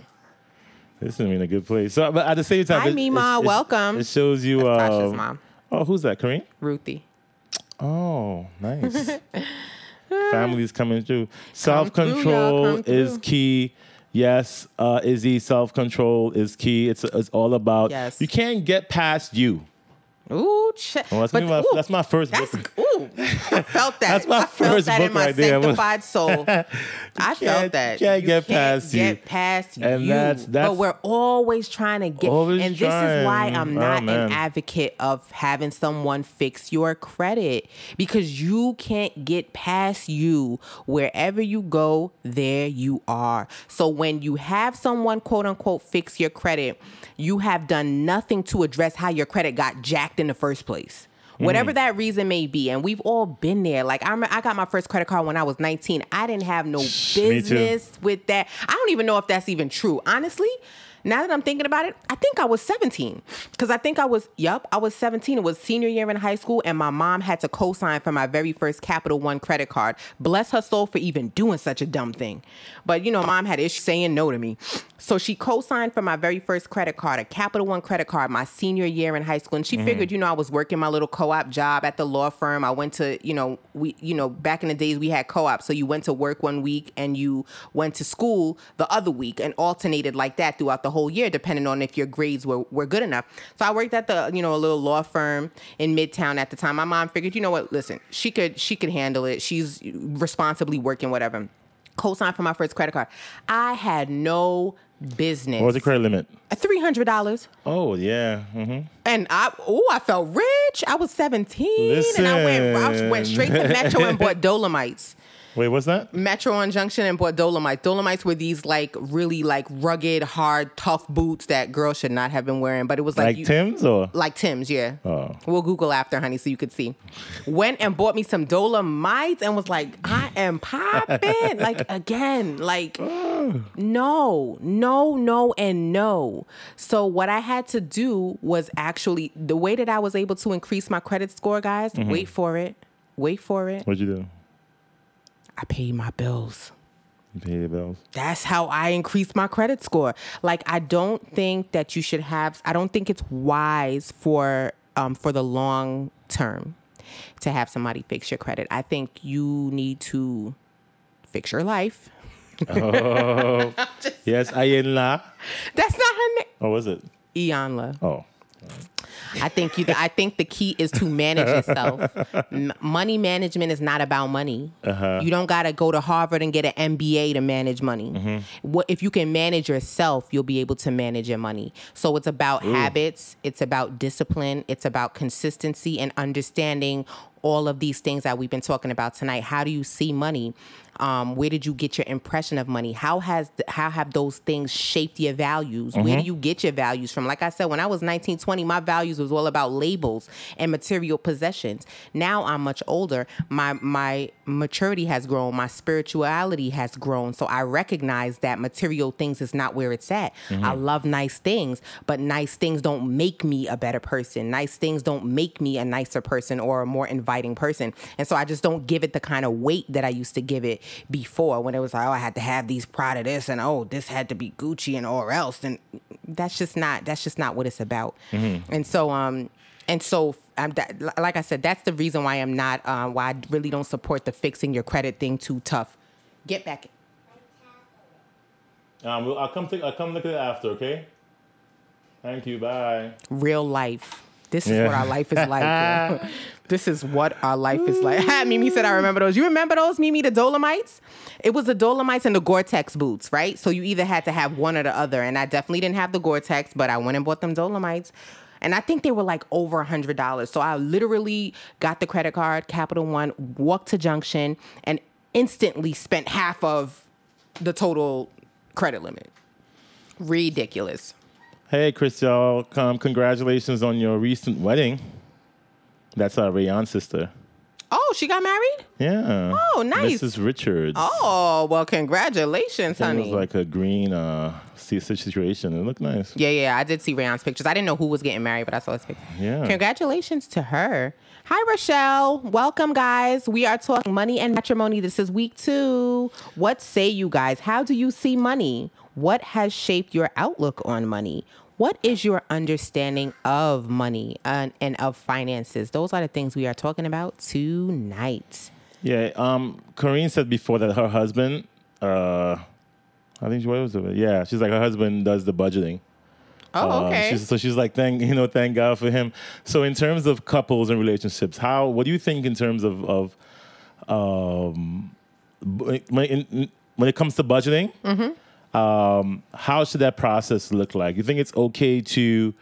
This isn't in a good place. So, but at the same time, Hi, it- Mima. it- Welcome. It shows you. That's Tasha's um, mom. Oh, who's that? Kareem. Ruthie. Oh, nice. <laughs> Families coming through. Self control is key. Yes, uh, Izzy, self control is key. It's it's all about. Yes. You can't get past you. Ooh, ch- Well, that's, but, my, ooh, that's my first That's book. Ooh, I felt that. That's my I felt first that book in my right there. sanctified <laughs> soul. I felt that. can't You get past you. Get past And you. that's- that's- but we're always trying to get. And this is why. I'm Oh, not man. an advocate of having someone fix your credit because you can't get past you. Wherever you go, there you are. So when you have someone quote unquote fix your credit, you have done nothing to address how your credit got jacked in the first place. Whatever Mm. that reason may be, and we've all been there. Like I I got my first credit card when I was 19. I didn't have no business with that. I don't even know if that's even true. Honestly, now that I'm thinking about it, I think I was 17. Because I think I was, yup, I was 17. It was senior year in high school, and my mom had to co sign for my very first Capital One credit card. Bless her soul for even doing such a dumb thing. But, you know, mom had issues saying no to me. So she co signed for my very first credit card, a Capital One credit card, my senior year in high school. And she mm. figured, you know, I was working my little co op job at the law firm. I went to, you know, we, you know, back in the days we had co op. So you went to work one week and you went to school the other week and alternated like that throughout the whole year, depending on if your grades were, were good enough. So I worked at the, you know, a little law firm in Midtown at the time. My mom figured, you know what, listen, she could, she could handle it. She's responsibly working, whatever. Co-signed for my first credit card. I had no business. What was the credit limit? Three hundred dollars. Oh yeah. hmm And I, oh, I felt rich. I was seventeen, and I went, I went straight to <laughs> Metro and bought Dolomites. Wait, what's that? Metro on Junction and bought Dolomites. Dolomites were these like really like rugged, hard, tough boots that girls should not have been wearing. But it was like, Like you, Tim's or? like Tim's, yeah. Oh. We'll Google after, honey, so you could see. Went and bought me some Dolomites and was like, I am popping. like again, like <sighs> no, no, no, and no. So what I had to do was actually the way that I was able to increase my credit score, guys. Mm-hmm. Wait for it. Wait for it. What'd you do? I paid my bills. You pay your bills. That's how I increase my credit score. Like I don't think that you should have I don't think it's wise for um for the long term to have somebody fix your credit. I think you need to fix your life. Oh, <laughs> yes, Ayenla. That's not her name. Oh, was it? Iyanla. Oh, I think you. I think the key is to manage yourself. M- money management is not about money. Uh-huh. You don't got to go to Harvard and get an MBA to manage money. Mm-hmm. What if you can manage yourself, you'll be able to manage your money. So it's about habits. It's about discipline. It's about consistency and understanding all of these things that we've been talking about tonight. How do you see money? Um, where did you get your impression of money? How has th- how have those things shaped your values? Where do you get your values from? Like I said, when I was 19, 20, my values was all about labels and material possessions. Now I'm much older. My my maturity has grown. My spirituality has grown. So I recognize that material things is not where it's at. I love nice things, but nice things don't make me a better person. Nice things don't make me a nicer person or a more inviting person. And so I just don't give it the kind of weight that I used to give it before when it was like, oh, I had to have these Prada this and oh, this had to be Gucci and or else. And that's just not that's just not what it's about. And so um and so I'm that, like I said, that's the reason why I'm not uh, why I really don't support the fixing your credit thing too tough. Get back. um, I'll come. Take, I'll come look at it after. Okay. Thank you. Bye. real life. This is Yeah. what our life is like. <laughs> this is what our life is like. Mimi said, I remember those. You remember those, Mimi, the Dolomites? It was the Dolomites and the Gore-Tex boots, right? So you either had to have one or the other. And I definitely didn't have the Gore-Tex, but I went and bought them Dolomites. And I think they were like over a hundred dollars. So I literally got the credit card, Capital One, walked to Junction, and instantly spent half of the total credit limit. Ridiculous. Hey, Chriselle. Um, congratulations on your recent wedding. That's our Rayon sister. Oh, she got married? Yeah. Oh, nice. Mrs. Richards. Oh, well, congratulations, honey. It honey. was like a green uh, si- situation. It looked nice. yeah, yeah, I did see Rayon's pictures. I didn't know who was getting married, but I saw his picture. Yeah. Congratulations to her. Hi, Rochelle. Welcome, guys. We are talking money and matrimony. This is week two. What say you guys? How do you see money? What has shaped your outlook on money? What is your understanding of money and, and of finances? Those are the things we are talking about tonight. Yeah. Um, Corrine said before that her husband, uh, I think what was it? Yeah, she's like her husband does the budgeting. Oh, Um, okay. she's, so she's like, thank <laughs> you know, thank God for him. So in terms of couples and relationships, how what do you think in terms of of um, when it comes to budgeting? Mm-hmm. Um, how should that process look like? You think it's okay to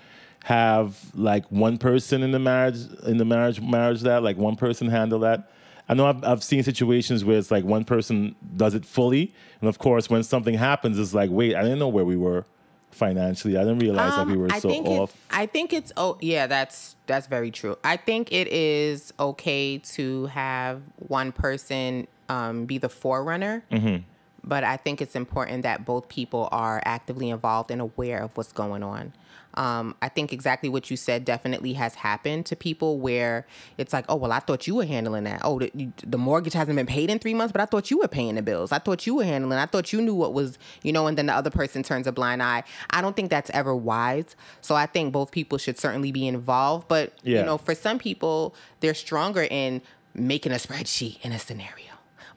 have like one person in the marriage in the marriage marriage that like one person handle that? I know I've, I've seen situations where it's like one person does it fully, and of course, when something happens, it's like, wait, I didn't know where we were financially. I didn't realize that we were Um, I so think off. It, I think it's oh yeah, that's that's very true. I think it is okay to have one person um, be the forerunner, Mm-hmm. But I think it's important that both people are actively involved and aware of what's going on. Um, I think exactly what you said definitely has happened to people where it's like, oh well, I thought you were handling that. Oh, the, the mortgage hasn't been paid in three months, but I thought you were paying the bills. I thought you were handling. I thought you knew what was, you know. And then the other person turns a blind eye. I don't think that's ever wise. So I think both people should certainly be involved. But Yeah. you know, for some people, they're stronger in making a spreadsheet in a scenario.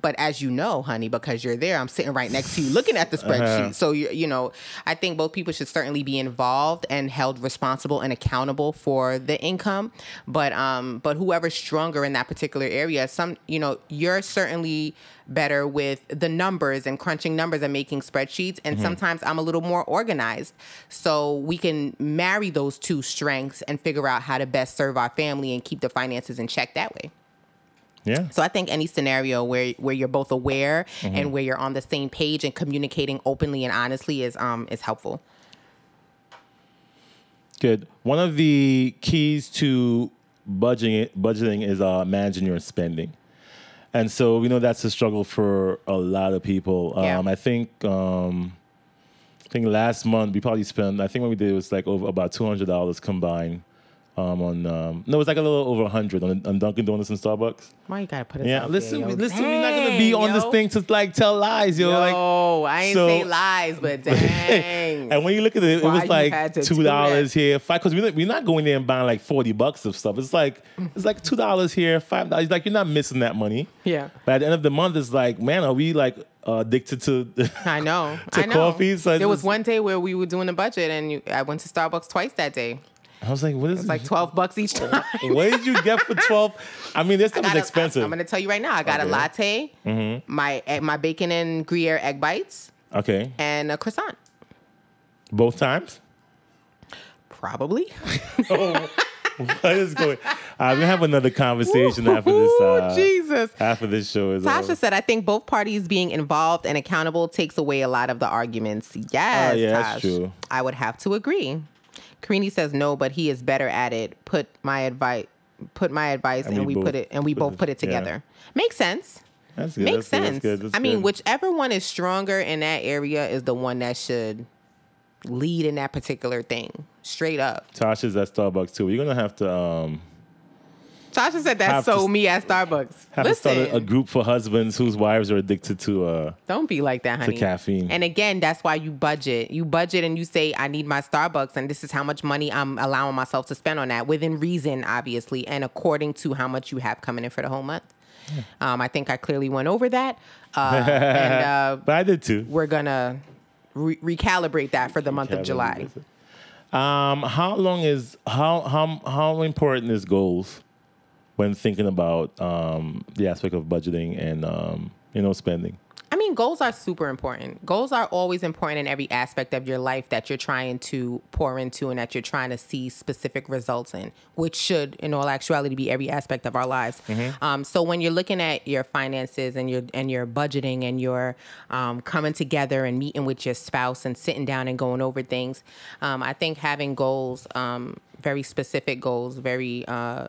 But as you know, honey, because you're there, I'm sitting right next to you looking at the spreadsheet. So, you, you know, I think both people should certainly be involved and held responsible and accountable for the income. But, um, but whoever's stronger in that particular area, some, you know, you're certainly better with the numbers and crunching numbers and making spreadsheets. And sometimes I'm a little more organized. So we can marry those two strengths and figure out how to best serve our family and keep the finances in check that way. Yeah. So I think any scenario where where you're both aware and where you're on the same page and communicating openly and honestly is um is helpful. Good. One of the keys to budgeting budgeting is uh, managing your spending, and so we know that's a struggle for a lot of people. Yeah. Um, I think um, I think last month we probably spent. I think what we did was like over about two hundred dollars combined. Um, on um, no, it was like a little over a hundred on, on Dunkin' Donuts and Starbucks. Why you gotta put it? Yeah, out listen, there, yo? listen, we're not gonna be Dang, on this thing to like tell lies, yo. like, Yo, I ain't so- say lies, but <laughs> dang. and when you look at it, it was like had to do two dollars here, five. Because we're not, we're not going there and buying like forty bucks of stuff. It's like it's like two dollars here, five dollars. Like you're not missing that money. Yeah. But at the end of the month, it's like, man, are we like uh, addicted to. <laughs> I know. To I know. coffee, so there was just- one day where we were doing a budget, and you, I went to Starbucks twice that day. I was like, what is this? It's like twelve bucks each time. What did you get for <laughs> twelve? I mean, this stuff is expensive. I'm going to tell you right now. I got a latte, my egg- my bacon and Gruyere egg bites, okay, and a croissant. both times. Probably. <laughs> What is going? Uh, we have another conversation after this. Ooh, Uh, Jesus. After this show is Tasha over. said, I think both parties being involved and accountable takes away a lot of the arguments. Yes, Oh, yeah, that's true. I would have to agree. Karini says no, but he is better at it. Put my advice put my advice and, we, put it and we put both put it yeah. together. Makes sense. That's good. Makes that's good, that's sense. good, that's I mean, whichever one is stronger in that area is the one that should lead in that particular thing. Straight up. Tasha's at Starbucks too. You're gonna have to um Tasha said that Have to so me at Starbucks. have to start a, group for husbands whose wives are addicted to uh Don't be like that, honey. To caffeine. And again, that's why you budget. You budget and you say, I need my Starbucks, and this is how much money I'm allowing myself to spend on that within reason, obviously, and according to how much you have coming in for the whole month. Um, I think I clearly went over that. Uh, <laughs> and uh, But I did too. we're going to re- recalibrate that for the month of July. Um, how long is how how how important is goals when thinking about um the aspect of budgeting and um you know spending? I mean, goals are super important. Goals are always important in every aspect of your life that you're trying to pour into and that you're trying to see specific results in, which should, in all actuality, be every aspect of our lives. Um, so when you're looking at your finances and your and your budgeting and you're um, coming together and meeting with your spouse and sitting down and going over things, um, I think having goals, um, very specific goals, very uh,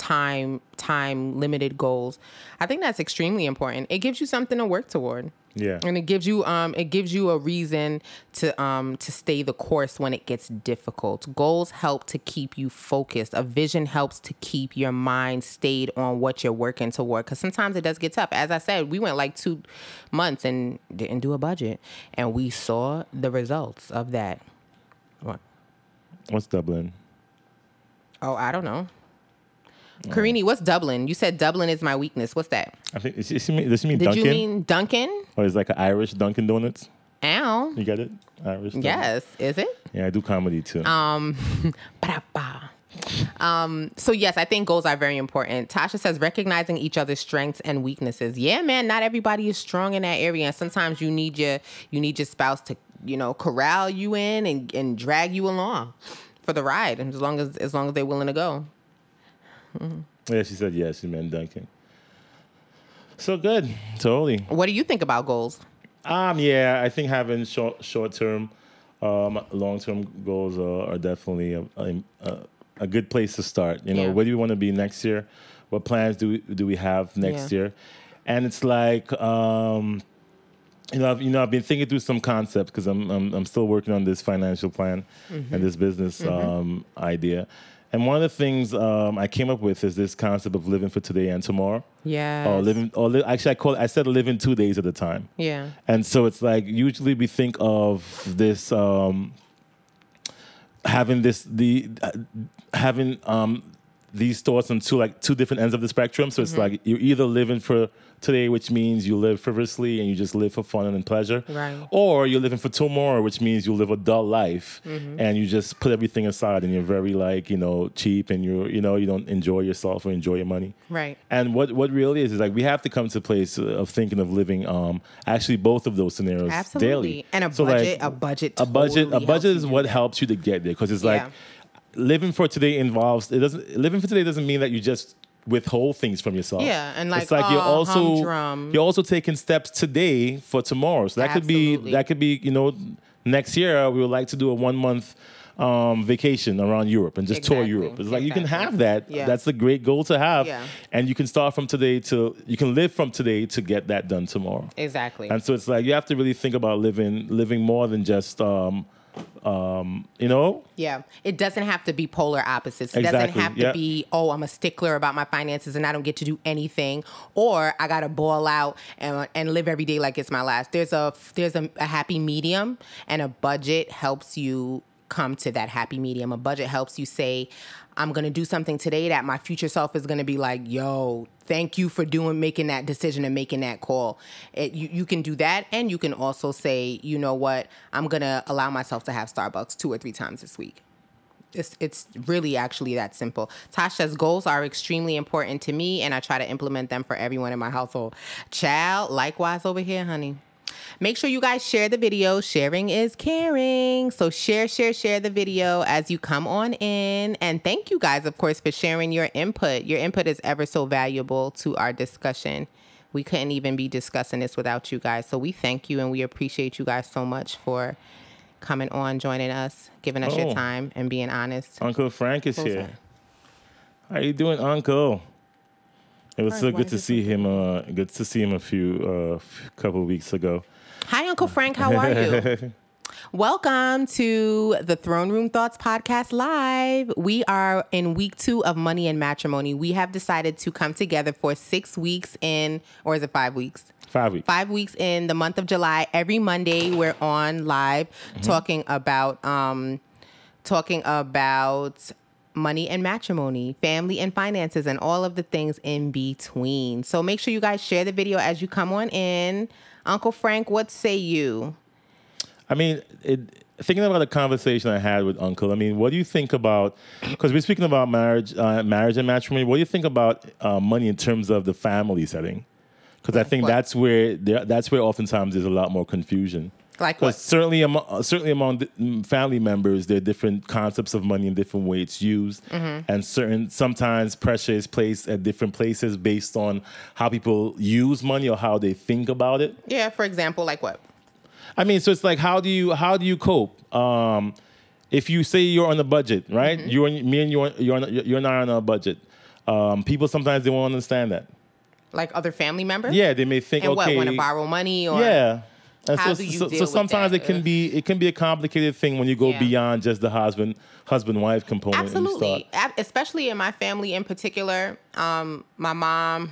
time time limited goals. I think that's extremely important. It gives you something to work toward. Yeah. and it gives you um it gives you a reason to um to stay the course when it gets difficult. Goals help to keep you focused. A vision helps to keep your mind stayed on what you're working toward. Because sometimes it does get tough. As i said we went like two months and didn't do a budget. And we saw the results of that. What? What's Dublin? oh i don't know Karini, what's Dublin? You said Dublin is my weakness. What's that? I think does she mean, does she mean Did Dunkin' you mean Duncan? or is it like an Irish Dunkin' Donuts? Ow. You get it? Irish. Dunkin'? Yes. Is it? Yeah, I do comedy too. Um, <laughs> Um, so yes, I think goals are very important. Tasha says recognizing each other's strengths and weaknesses. Yeah, man, not everybody is strong in that area. And sometimes you need your you need your spouse to, you know, corral you in and, and drag you along for the ride. And as long as as long as they're willing to go. Yeah, she said yes. She meant Duncan. So good, totally. What do you think about goals? Um, yeah, I think having short short term, um, long term goals are, are definitely a, a, a good place to start. You know, Yeah. where do we want to be next year? What plans do we, do we have next Yeah. year? And it's like, um, you know, I've, you know, I've been thinking through some concepts because I'm, I'm I'm still working on this financial plan Mm-hmm. and this business um, idea. And one of the things um, I came up with is this concept of living for today and tomorrow. Yeah. Or living, or li- actually, I call it, I said living two days at a time. Yeah. And so it's like usually we think of this um, having this the uh, having um, these thoughts on two like two different ends of the spectrum. So it's Mm-hmm. like you're either living for today, which means you live frivolously and you just live for fun and pleasure, Right. or you're living for tomorrow, which means you live a dull life Mm-hmm. and you just put everything aside and you're very like you know cheap and you you know you don't enjoy yourself or enjoy your money. Right. And what what really is is like we have to come to a place of thinking of living um actually both of those scenarios Absolutely. daily. And a So, like, budget, a budget, a budget a budget is what helps you to get there because it's like Yeah. Living for today involves it doesn't living for today doesn't mean that you just withhold things from yourself. Yeah, and like, it's like you're oh, also humdrum. you're also taking steps today for tomorrow. So that could be that could be you know next year we would like to do a one month um, vacation around Europe and just tour Europe. It's like you can have that. Yeah. That's a great goal to have. Yeah. And you can start from today to you can live from today to get that done tomorrow. Exactly. And so it's like you have to really think about living living more than just um, um, you know Yeah, it doesn't have to be polar opposites. It doesn't have to yeah. be, oh, I'm a stickler about my finances and I don't get to do anything, or I gotta ball out and, and live every day like it's my last. There's a there's a, a happy medium, and a budget helps you come to that happy medium. A budget helps you say, I'm gonna do something today that my future self is gonna be like, yo, thank you for doing making that decision and making that call. It, you, you can do that and you can also say, you know what, I'm gonna allow myself to have Starbucks two or three times this week. It's, it's really actually that simple. Tasha's goals are extremely important to me and I try to implement them for everyone in my household. Child, likewise over here, honey. Make sure you guys share the video. Sharing is caring. So share, share, share the video as you come on in. And thank you guys, of course, for sharing your input. Your input is ever so valuable to our discussion. We couldn't even be discussing this without you guys. So we thank you and we appreciate you guys so much for coming on, joining us, giving us Oh. your time, and being honest. Uncle Frank is Who's here. that? How you doing, Uncle? It was so good to see him. Uh, good to see him a few uh, f- couple weeks ago. Hi, Uncle Frank. How are you? <laughs> Welcome to the Throne Room Thoughts Podcast Live. We are in week two of Money and Matrimony. We have decided to come together for six weeks in, or is it five weeks? Five weeks. Five weeks in the month of July. Every Monday, we're on live talking about um, talking about money and matrimony, family and finances, and all of the things in between. So make sure you guys share the video as you come on in. Uncle Frank, what say you? I mean, it, thinking about the conversation I had with Uncle. I mean, what do you think about? Because we're speaking about marriage, uh, marriage and matrimony. What do you think about uh, money in terms of the family setting? Because I think What? that's where there, that's where oftentimes there's a lot more confusion. Like what? certainly among uh, certainly among the, family members, there are different concepts of money and different ways it's used, Mm-hmm. and certain sometimes pressure is placed at different places based on how people use money or how they think about it. Yeah, for example, like what? I mean, so it's like how do you how do you cope? Um, if you say you're on a budget, right? Mm-hmm. You're me and you're you're on, you're not on a budget. Um, people sometimes they won't understand that. Like other family members? Yeah, they may think And okay, what? Want to borrow money or? yeah. And How so, do you so, deal so with sometimes that? it can be it can be a complicated thing when you go Yeah. beyond just the husband husband wife component. and Absolutely, start- especially in my family in particular. Um, my mom.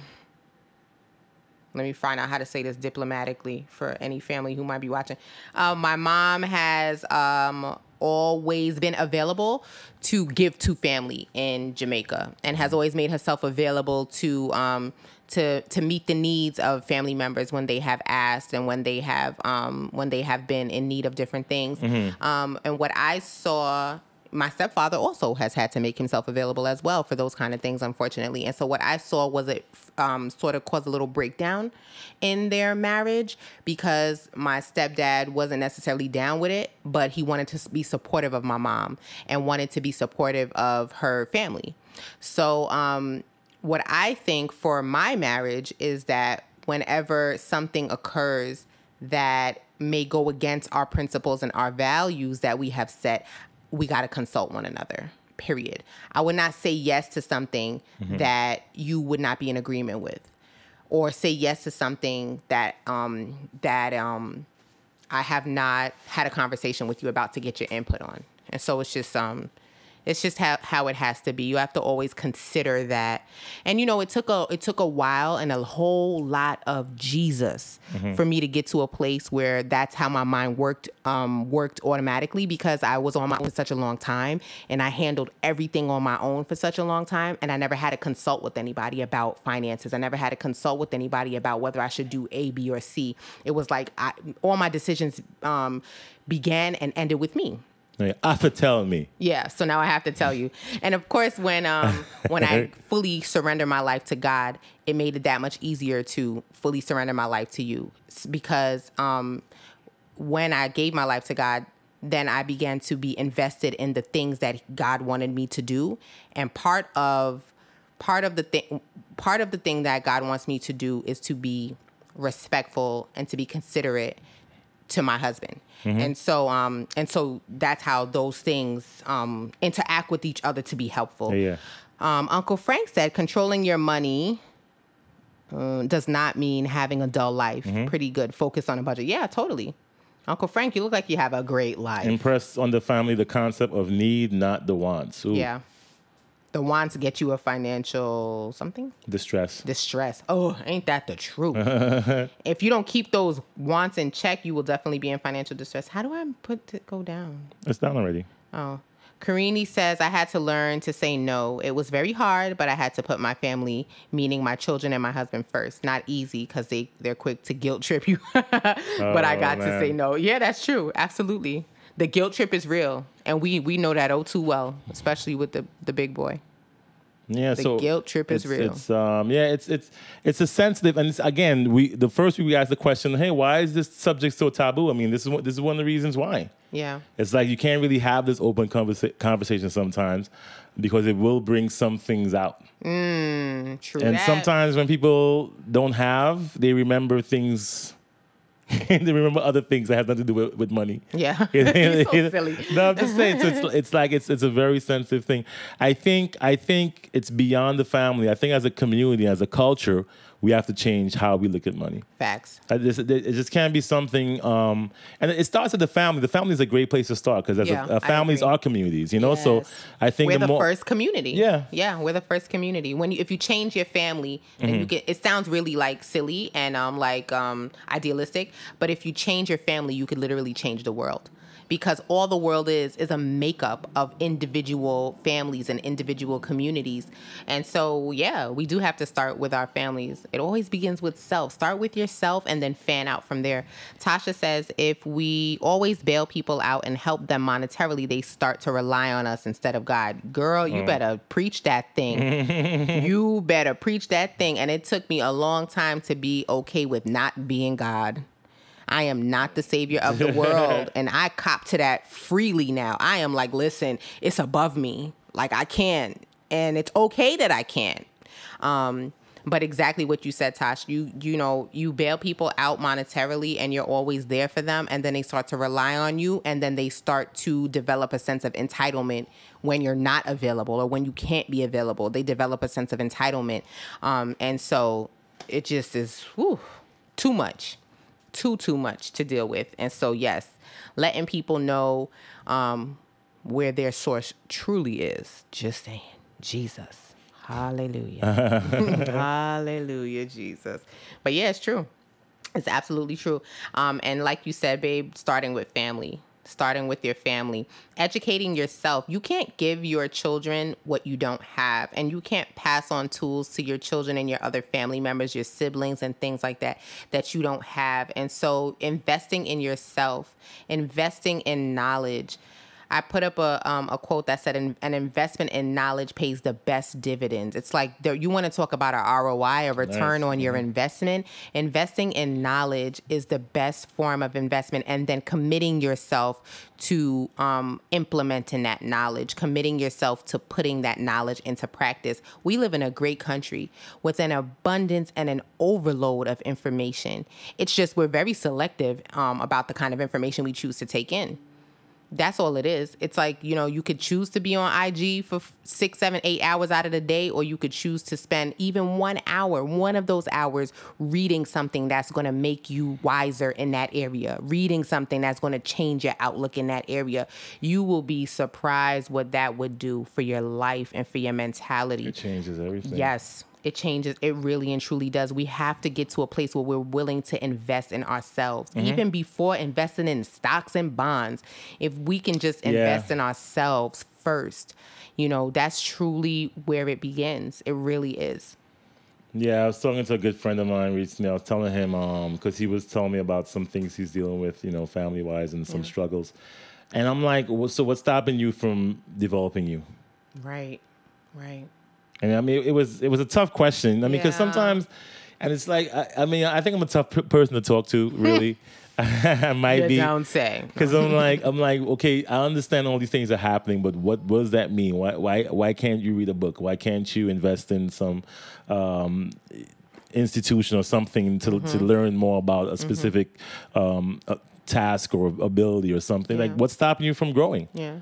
Let me find out how to say this diplomatically for any family who might be watching. Um, my mom has um, always been available to give to family in Jamaica, and has always made herself available to um, to to meet the needs of family members when they have asked and when they have um, when they have been in need of different things. Um, and what I saw my stepfather also has had to make himself available as well for those kind of things, unfortunately. And so what I saw was it um, sort of caused a little breakdown in their marriage because my stepdad wasn't necessarily down with it, but he wanted to be supportive of my mom and wanted to be supportive of her family. So um, what I think for my marriage is that whenever something occurs that may go against our principles and our values that we have set, we got to consult one another. Period. I would not say yes to something that you would not be in agreement with, or say yes to something that um, that um, I have not had a conversation with you about to get your input on. And so it's just um it's just how, how it has to be. You have to always consider that. And you know, it took a it took a while and a whole lot of Jesus for me to get to a place where that's how my mind worked um worked automatically because I was on my own for such a long time and I handled everything on my own for such a long time and I never had to consult with anybody about finances. I never had to consult with anybody about whether I should do A, B, or C. It was like I, all my decisions um, began and ended with me. Yeah, after telling me, Yeah, so now I have to tell you. And of course, when um <laughs> when I fully surrender my life to God, it made it that much easier to fully surrender my life to you. Because um when I gave my life to God, then I began to be invested in the things that God wanted me to do, and part of part of the thing part of the thing that God wants me to do is to be respectful and to be considerate to my husband. And so um and so that's how those things um interact with each other to be helpful. yeah, Um, Uncle Frank said controlling your money uh, does not mean having a dull life. Pretty good. Focus on a budget. Yeah, totally. Uncle Frank, you look like you have a great life. impress on the family the concept of need, not the wants. Ooh, yeah. The wants get you a financial something? distress. distress. Oh, ain't that the truth? <laughs> if you don't keep those wants in check, you will definitely be in financial distress. How do I put it go down? It's down already. Oh. Karini says, I had to learn to say no. It was very hard, but I had to put my family, meaning my children and my husband, first. Not easy because they, they're quick to guilt trip you. <laughs> but I Oh, got to say no. Yeah, that's true. Absolutely. The guilt trip is real. And we, we know that oh too well, especially with the, the big boy. Yeah, The so guilt trip is it's, real. It's um, yeah, it's it's it's a sensitive, and it's, again, we the first week we asked the question, hey, why is this subject so taboo? I mean, this is one, this is one of the reasons why. Yeah. It's like you can't really have this open conversa- conversation sometimes because it will bring some things out. True. And that. sometimes when people don't have, they remember things. <laughs> they remember other things that have nothing to do with, with money. Yeah. <laughs> <laughs> So silly. No, I'm just saying. So it's, it's like it's it's a very sensitive thing. I think I think it's beyond the family. I think as a community, as a culture, we have to change how we look at money. Facts. I just- It just can't be something, um, and it starts at the family. The family is a great place to start because as Yeah, a, a families are communities, you know. So I think we're the the more first community. Yeah. yeah, we're the first community. When you, if you change your family, then Mm-hmm. you get. It sounds really like silly and um like um idealistic, but if you change your family, you could literally change the world. Because all the world is is a makeup of individual families and individual communities, and so yeah, we do have to start with our families. It always begins with self. Start with yourself and then fan out from there. Tasha says if we always bail people out and help them monetarily, they start to rely on us instead of God. Girl, you mm. better preach that thing. <laughs> you better preach that thing. And it took me a long time to be okay with not being God. I am not the savior of the <laughs> world. and I cop to that freely now. I am like, listen, it's above me. Like I can't. And it's okay that I can't. Um, but exactly what you said, Tosh. You you know you bail people out monetarily, and you're always there for them, and then they start to rely on you, and then they start to develop a sense of entitlement when you're not available or when you can't be available. They develop a sense of entitlement, um, and so it just is whew, too much too too much to deal with. And so yes letting people know um where their source truly is. Just saying. Jesus. Hallelujah. <laughs> Hallelujah jesus. But yeah it's true. It's absolutely true. Um and like you said babe starting with family starting with your family educating yourself. You can't give your children what you don't have and you can't pass on tools to your children and your other family members your siblings and things like that that you don't have. And so investing in yourself investing in knowledge I put up a um, a quote that said, "An an investment in knowledge pays the best dividends." It's like there, you want to talk about a ROI, a return Nice. on your investment. Investing in knowledge is the best form of investment, and then committing yourself to um, implementing that knowledge, committing yourself to putting that knowledge into practice. We live in a great country with an abundance and an overload of information. It's just we're very selective um, about the kind of information we choose to take in. That's all it is. It's like, you know, you could choose to be on IG for six, seven, eight hours out of the day, or you could choose to spend even one hour, one of those hours, reading something that's going to make you wiser in that area, reading something that's going to change your outlook in that area. You will be surprised what that would do for your life and for your mentality. it changes everything. Yes, it changes. It really and truly does. We have to get to a place where we're willing to invest in ourselves, Mm-hmm. even before investing in stocks and bonds. If we can just Yeah. invest in ourselves first, you know, that's truly where it begins. It really is. Yeah, I was talking to a good friend of mine recently. I was telling him um because he was telling me about some things he's dealing with, you know, family wise and some struggles. And I'm like, well, so what's stopping you from developing you? Right. Right. And I mean, it was it was a tough question. I mean, because Yeah. sometimes, and it's like, I, I mean, I think I'm a tough p- person to talk to. Really, <laughs> I might You be. don't say. Because I'm like, I'm like, okay, I understand all these things are happening, but what, what does that mean? Why, why, why can't you read a book? Why can't you invest in some um, institution or something to, Mm-hmm. to learn more about a specific um, uh task or ability or something? Like, what's stopping you from growing? Yeah.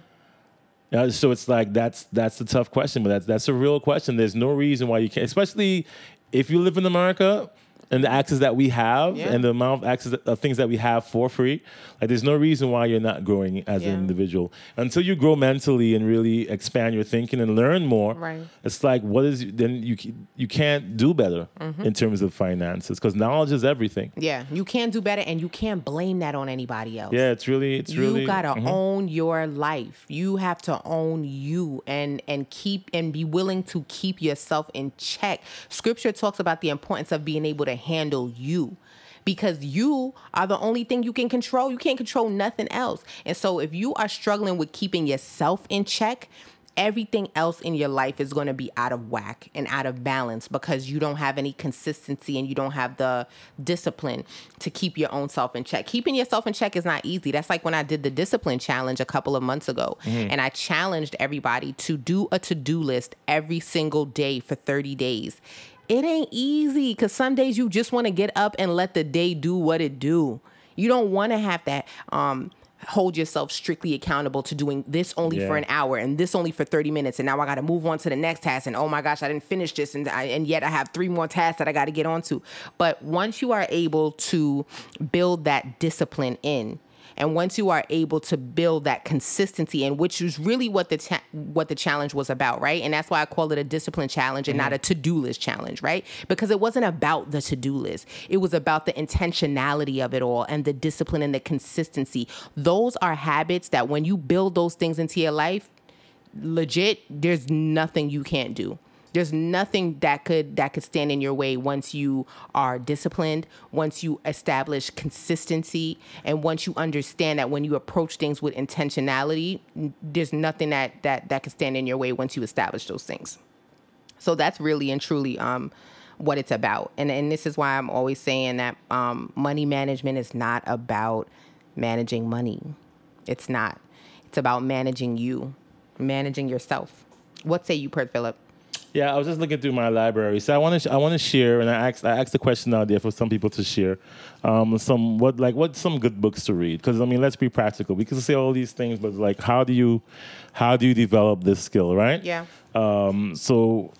Uh, so it's like that's that's the tough question, but that's that's a real question. There's no reason why you can't, especially if you live in America. And the access that we have Yeah. and the amount of access of things that we have for free, like there's no reason why you're not growing as Yeah. an individual until you grow mentally and really expand your thinking and learn more. Right. It's like what is then you you can't do better Mm-hmm. in terms of finances because knowledge is everything. Yeah, you can do better, and you can't blame that on anybody else. Yeah, it's really it's really you gotta mhm. own your life. You have to own you and and keep and be willing to keep yourself in check. Scripture talks about the importance of being able to handle you. Because you are the only thing you can control. You can't control nothing else. And so if you are struggling with keeping yourself in check, everything else in your life is going to be out of whack and out of balance because you don't have any consistency and you don't have the discipline to keep your own self in check. Keeping yourself in check is not easy. That's like when I did the discipline challenge a couple of months ago mm-hmm. and I challenged everybody to do a to-do list every single day for 30 days. It ain't easy cuz some days you just want to get up and let the day do what it do. You don't want to have that um hold yourself strictly accountable to doing this only for an hour and this only for 30 minutes and now I got to move on to the next task and oh my gosh I didn't finish this and I, and yet I have three more tasks that I got to get onto but once you are able to build that discipline in and once you are able to build that consistency and which is really what the cha- what the challenge was about right? And that's why I call it a discipline challenge and not mm-hmm. a to-do list challenge right? Because it wasn't about the to-do list. It was about the intentionality of it all and the discipline and the consistency. Those are habits that when you build those things into your life legit there's nothing you can't do there's nothing that could that could stand in your way once you are disciplined once you establish consistency and once you understand that when you approach things with intentionality there's nothing that that that could stand in your way once you establish those things so that's really and truly um, what it's about. And and this is why I'm always saying that um, money management is not about managing money. It's not. It's about managing you, managing yourself. What say you, Perth Phillip? Yeah, I was just looking through my library. So I want to I want to share, and I asked I asked the question out there for some people to share, um, some what like what some good books to read. Because I mean, let's be practical. We can say all these things, but like, how do you how do you develop this skill, right? Yeah. Um, so,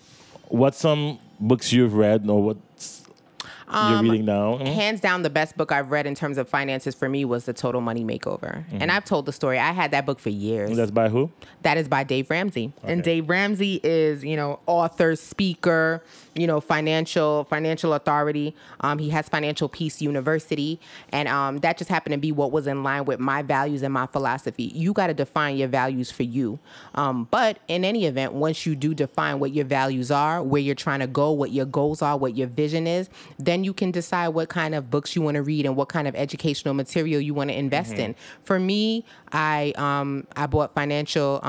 what some books you've read, or what's you're reading now? Mhm. Hands down, the best book I've read in terms of finances for me was The Total Money Makeover. And I've told the story. I had that book for years. That's by who? That is by Dave Ramsey. And Dave Ramsey is, you know, author, speaker, you know, financial financial authority. Um, he has Financial Peace University, and um, that just happened to be what was in line with my values and my philosophy. You got to define your values for you. Um, but in any event, once you do define what your values are, where you're trying to go, what your goals are, what your vision is, then you can decide what kind of books you want to read and what kind of educational material you want to invest in. For me, I um, I bought financial.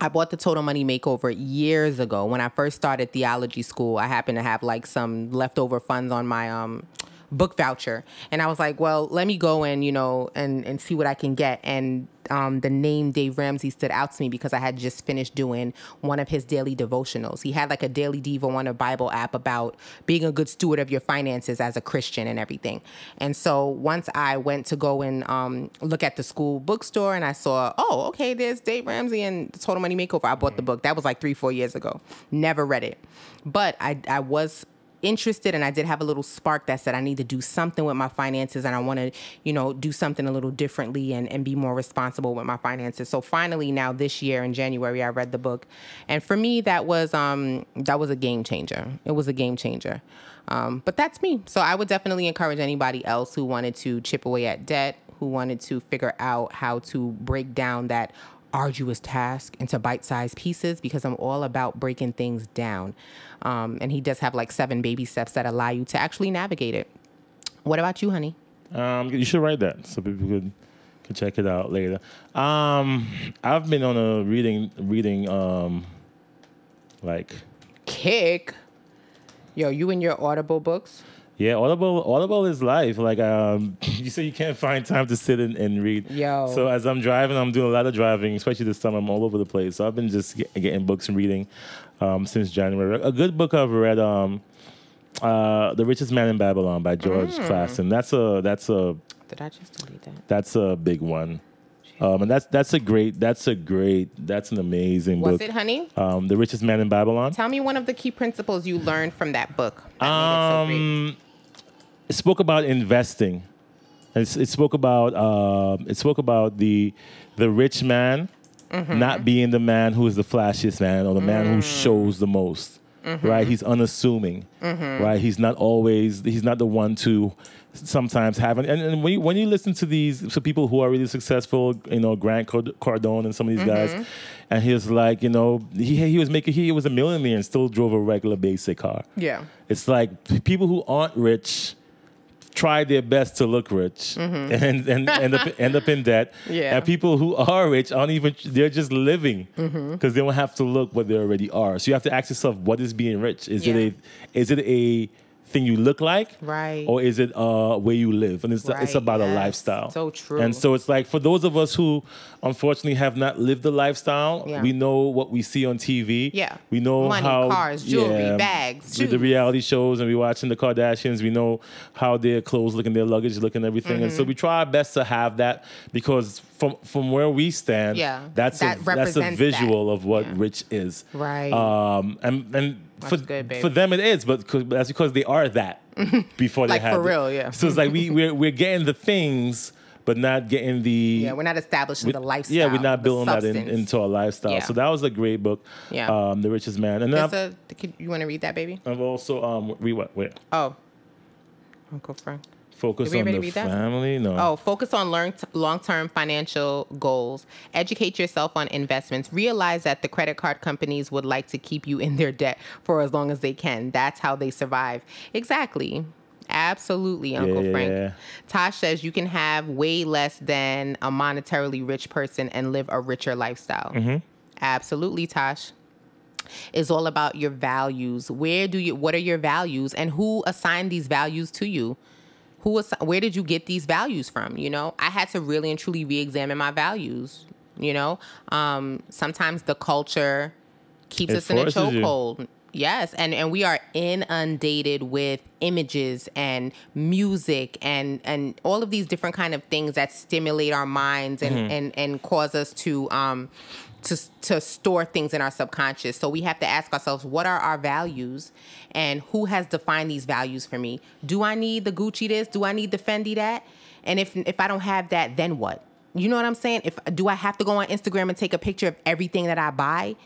I bought the Total Money Makeover years ago when I first started theology school. I happened to have like some leftover funds on my um book voucher, and I was like, well, let me go and you know and and see what I can get. And um, the name Dave Ramsey stood out to me because I had just finished doing one of his daily devotionals. He had like a daily devo on a Bible app about being a good steward of your finances as a Christian and everything. And so once I went to go and um, look at the school bookstore and I saw, oh, okay, there's Dave Ramsey and the Total Money Makeover. I bought the book. That was like three, four years ago. Never read it, but I I was interested and I did have a little spark that said I need to do something with my finances and I want to, you know, do something a little differently and, and be more responsible with my finances. So finally now this year in January I read the book. And for me that was um that was a game changer. It was a game changer. Um, but that's me. So I would definitely encourage anybody else who wanted to chip away at debt, who wanted to figure out how to break down that arduous task into bite-sized pieces because I'm all about breaking things down. Um, and he does have like seven baby steps that allow you to actually navigate it. What about you, honey? Um, you should write that so people could can check it out later. Um, I've been on a reading reading um, like Kick. Yo, you and your Audible books? Yeah, Audible Audible is life. Like um, <laughs> you say, you can't find time to sit and, and read. Yo. So as I'm driving, I'm doing a lot of driving, especially this summer. I'm all over the place. So I've been just get, getting books and reading um, since January. A good book I've read. Um, uh, the Richest Man in Babylon by George Mm. Clason. That's a that's a Did I just delete that? that's a big one. Um, and that's that's a great that's a great that's an amazing Was book. Was it, honey? Um, the richest man in Babylon. Tell me one of the key principles you learned from that book. That. Um, it spoke about investing. It's, it spoke about um, it spoke about the the rich man Mm-hmm. not being the man who is the flashiest man or the man who Mm. shows the most. Mm-hmm. Right? He's unassuming. Right? He's not always. He's not the one to sometimes have. And, and when you, when you listen to these to people who are really successful, you know, Grant Cardone and some of these Mm-hmm. guys, and he's like, you know, he he was making he was a millionaire and still drove a regular basic car. Yeah. It's like people who aren't rich try their best to look rich and, and end up end up in debt. Mm-hmm. <laughs> Yeah. And people who are rich aren't even they're just living because Mm-hmm. they don't have to look what they already are. So you have to ask yourself, what is being rich? Is Yeah. it a is it a thing you look like, Right. or is it uh where you live? And it's it's Right, about a lifestyle. So true. And so it's like for those of us who unfortunately have not lived the lifestyle, Yeah. we know what we see on TV. Yeah. we know Money, how cars, jewelry, bags, with the reality shows, and we watching the Kardashians. We know how their clothes look and their luggage look and everything, and so Mm-hmm. we try our best to have that because from from where we stand, Yeah, that's that a, that's a visual that. of what Yeah. rich is. Right. Um. And and for good, babe. for them it is, but that's because they are that <laughs> before they Like, have for it. real, yeah. So it's like we <laughs> we're we're getting the things, but not getting the Yeah, we're not establishing the lifestyle. yeah, we're not building that in, into our lifestyle. Yeah. So that was a great book. Yeah. Um, The Richest Man. And then a, you want to read that, baby? I've also um read what wait. Oh, Uncle Frank. Focus on the family. No. Oh, focus on learn long-term financial goals. Educate yourself on investments. Realize that the credit card companies would like to keep you in their debt for as long as they can. That's how they survive. Exactly. Absolutely, Uncle yeah, Frank. yeah. Tosh says you can have way less than a monetarily rich person and live a richer lifestyle. Mm-hmm. Absolutely, Tosh is all about your values. Where do you what are your values and who assigned these values to you? Who was where did you get these values from, you know? I had to really and truly re-examine my values, you know? Um sometimes the culture keeps It us in a chokehold. Yes, and and we are inundated with images and music and and all of these different kind of things that stimulate our minds and Mm-hmm. and and cause us to um to to store things in our subconscious. So we have to ask ourselves, what are our values, and who has defined these values for me? Do I need the Gucci this? Do I need the Fendi that? And if if I don't have that, then what? You know what I'm saying? If do I have to go on Instagram and take a picture of everything that I buy?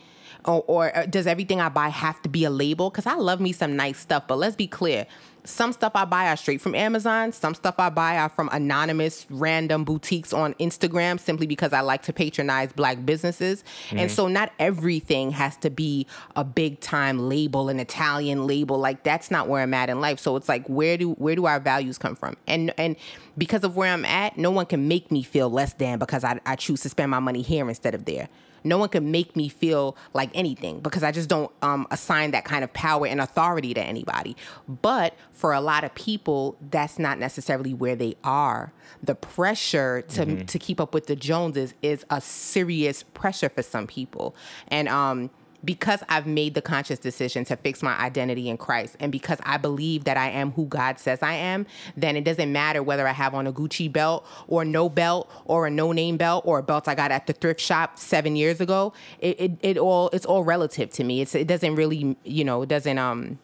or, or uh, does everything I buy have to be a label? Because I love me some nice stuff, but let's be clear. Some stuff I buy are straight from Amazon. Some stuff I buy are from anonymous, random boutiques on Instagram simply because I like to patronize black businesses. And mm. so, not everything has to be a big time label, an Italian label. Like that's not where I'm at in life. So it's like, where do where do our values come from? And and because of where I'm at, no one can make me feel less than because I, I choose to spend my money here instead of there. No one can make me feel like anything because I just don't um, assign that kind of power and authority to anybody. But for a lot of people, that's not necessarily where they are. The pressure to to keep up with the Joneses is a serious pressure for some people, and um, because I've made the conscious decision to fix my identity in Christ and because I believe that I am who God says I am, then it doesn't matter whether I have on a Gucci belt or no belt or a no name belt or a belt I got at the thrift shop seven years ago. It, it, it all it's all relative to me. It's it doesn't really you know it doesn't um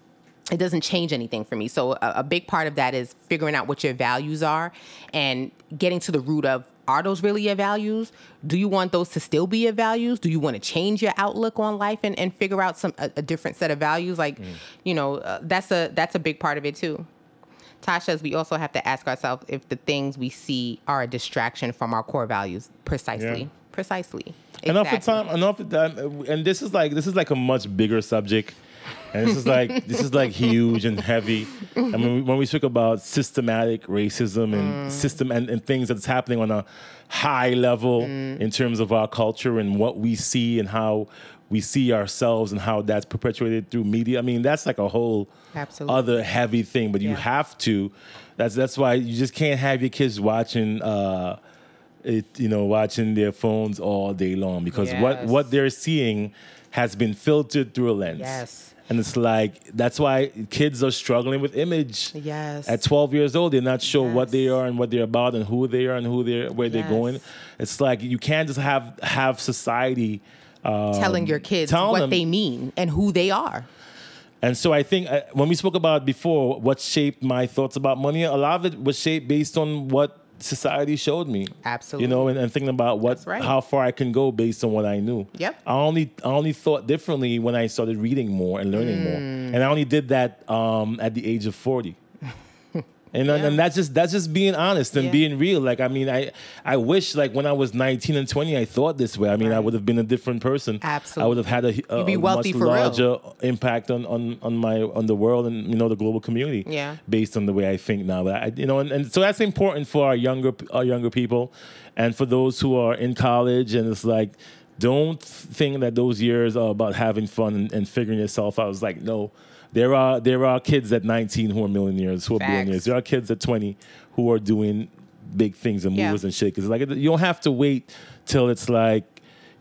it doesn't change anything for me. So a, a big part of that is figuring out what your values are and getting to the root of are those really your values? Do you want those to still be your values? Do you want to change your outlook on life and, and figure out some a, a different set of values? Like, you know, uh, that's a that's a big part of it too. Tasha says we also have to ask ourselves if the things we see are a distraction from our core values. Precisely. Yeah. Precisely. enough of time enough of time and this is like this is like a much bigger subject and this is like this is like huge and heavy i mean when we speak about systematic racism and system and, and things that's happening on a high level in terms of our culture and what we see and how we see ourselves and how that's perpetuated through media i mean that's like a whole Absolutely. other heavy thing but you have to that's that's why you just can't have your kids watching uh it you know watching their phones all day long because what what they're seeing has been filtered through a lens. Yes. And it's like that's why kids are struggling with image. Yes. At 12 years old, they're not sure what they are and what they're about and who they are and who they're where they're going. It's like you can't just have have society telling your kids telling what them- they mean and who they are. And so I think uh, when we spoke about before what shaped my thoughts about money, a lot of it was shaped based on what society showed me. Absolutely. You know, and, and thinking about what right. how far I can go based on what I knew. Yep. I only I only thought differently when I started reading more and learning more. Mm. And I only did that um, at the age of 40. And, Yeah. and that's just that's just being honest and Yeah. being real. Like I mean, I I wish like when I was 19 and 20, I thought this way. I mean, I would have been a different person. Absolutely, I would have had a, a, a much for real. larger impact on, on on my on the world and you know the global community. Yeah. Based on the way I think now, but I, you know, and, and so that's important for our younger our younger people, and for those who are in college. And it's like, don't think that those years are about having fun and, and figuring yourself out. It's like no. There are there are kids at 19 who are millionaires, who are Facts. billionaires. There are kids at 20 who are doing big things and Yeah. movers and shakers. Like you don't have to wait till it's like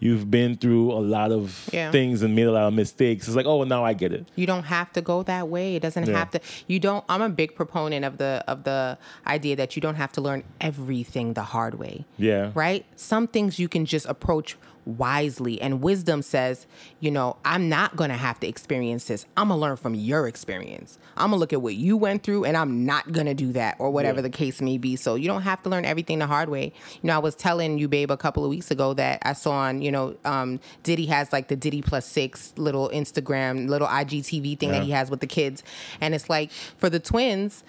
you've been through a lot of Yeah. things and made a lot of mistakes. It's like, oh, now I get it. You don't have to go that way. It doesn't Yeah. have to. You don't. I'm a big proponent of the of the idea that you don't have to learn everything the hard way. Yeah. Right. Some things you can just approach wisely, and wisdom says, you know, I'm not gonna have to experience this. I'm gonna learn from your experience. I'm gonna look at what you went through, and I'm not gonna do that, or whatever Yeah. the case may be. So you don't have to learn everything the hard way. You know, I was telling you, babe, a couple of weeks ago that I saw on, you know, um, Diddy has like the Diddy plus six little Instagram, little IGTV thing Yeah. that he has with the kids, and it's like for the twins.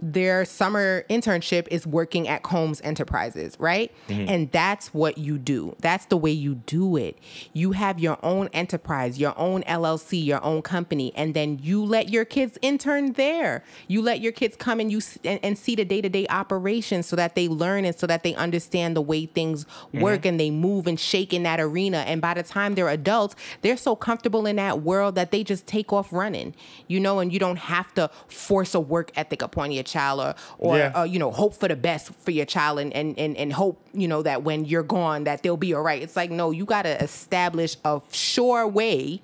Their summer internship is working at Combs Enterprises, right? Mm-hmm. And that's what you do. That's the way you do it. You have your own enterprise, your own LLC, your own company, and then you let your kids intern there. You let your kids come and you and, and see the day to day operations so that they learn and so that they understand the way things mm-hmm. work and they move and shake in that arena. And by the time they're adults, they're so comfortable in that world that they just take off running, you know, and you don't have to force a work ethic upon your child or, or Yeah. uh, you know, hope for the best for your child and, and, and, and hope, you know, that when you're gone that they'll be all right. It's like, no, you got to establish a sure way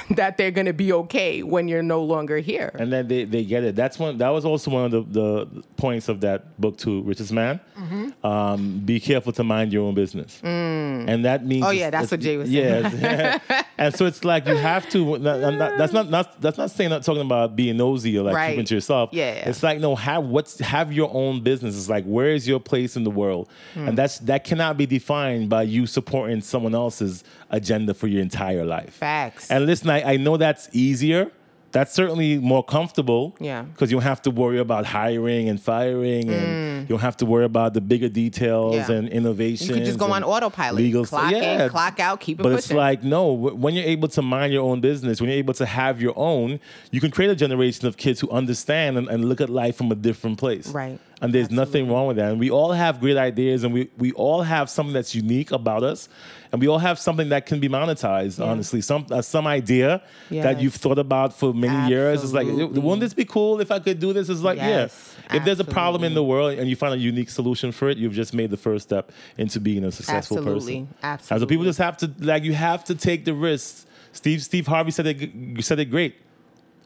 <laughs> that they're going to be okay when you're no longer here. And then they, they get it. That's one. That was also one of the, the points of that book too, Richest Man. Mm-hmm. Um, be careful to mind your own business, and that means. Oh, yeah, that's what Jay was saying. <laughs> Yeah, and so it's like you have to. not- not- that's not, not that's not saying not talking about being nosy or like Right. keeping to yourself. Yeah. it's like no, have what's have your own business. It's like where is your place in the world, Hmm. and that's that cannot be defined by you supporting someone else's agenda for your entire life. Facts. And listen, I, I know that's easier. That's certainly more comfortable. Yeah. Because you don't have to worry about hiring and firing, and you don't have to worry about the bigger details Mm. Yeah. and innovation. You could just go on autopilot. Legal clock stuff. Yeah. in, clock out, keep it But pushing. it's like no, when you're able to mind your own business, when you're able to have your own, you can create a generation of kids who understand and, and look at life from a different place. Right. And there's nothing wrong with that. And we all have great ideas, and we we all have something that's unique about us, and we all have something that can be monetized. Honestly, some uh, some idea that you've thought about for many years is like, Absolutely. wouldn't this be cool if I could do this? It's like, Yes, yeah. If there's a problem in the world and you find a unique solution for it, you've just made the first step into being a successful Absolutely. person. Absolutely. And so people just have to like you have to take the risks. Steve Steve Harvey said it said it great,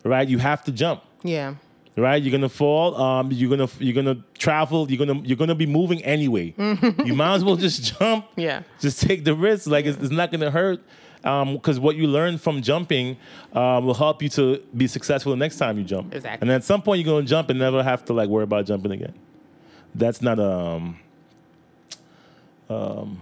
right? You have to jump yeah. Right? You're gonna fall. Um, you're gonna you're gonna travel. You're gonna you're gonna be moving anyway. <laughs> you might as well just jump. Yeah. Just take the risk. Like it's, it's not gonna hurt. Because what you learn from jumping uh, will help you to be successful the next time you jump. Exactly. And at some point you're gonna jump and never have to like worry about jumping again. That's not um. Um,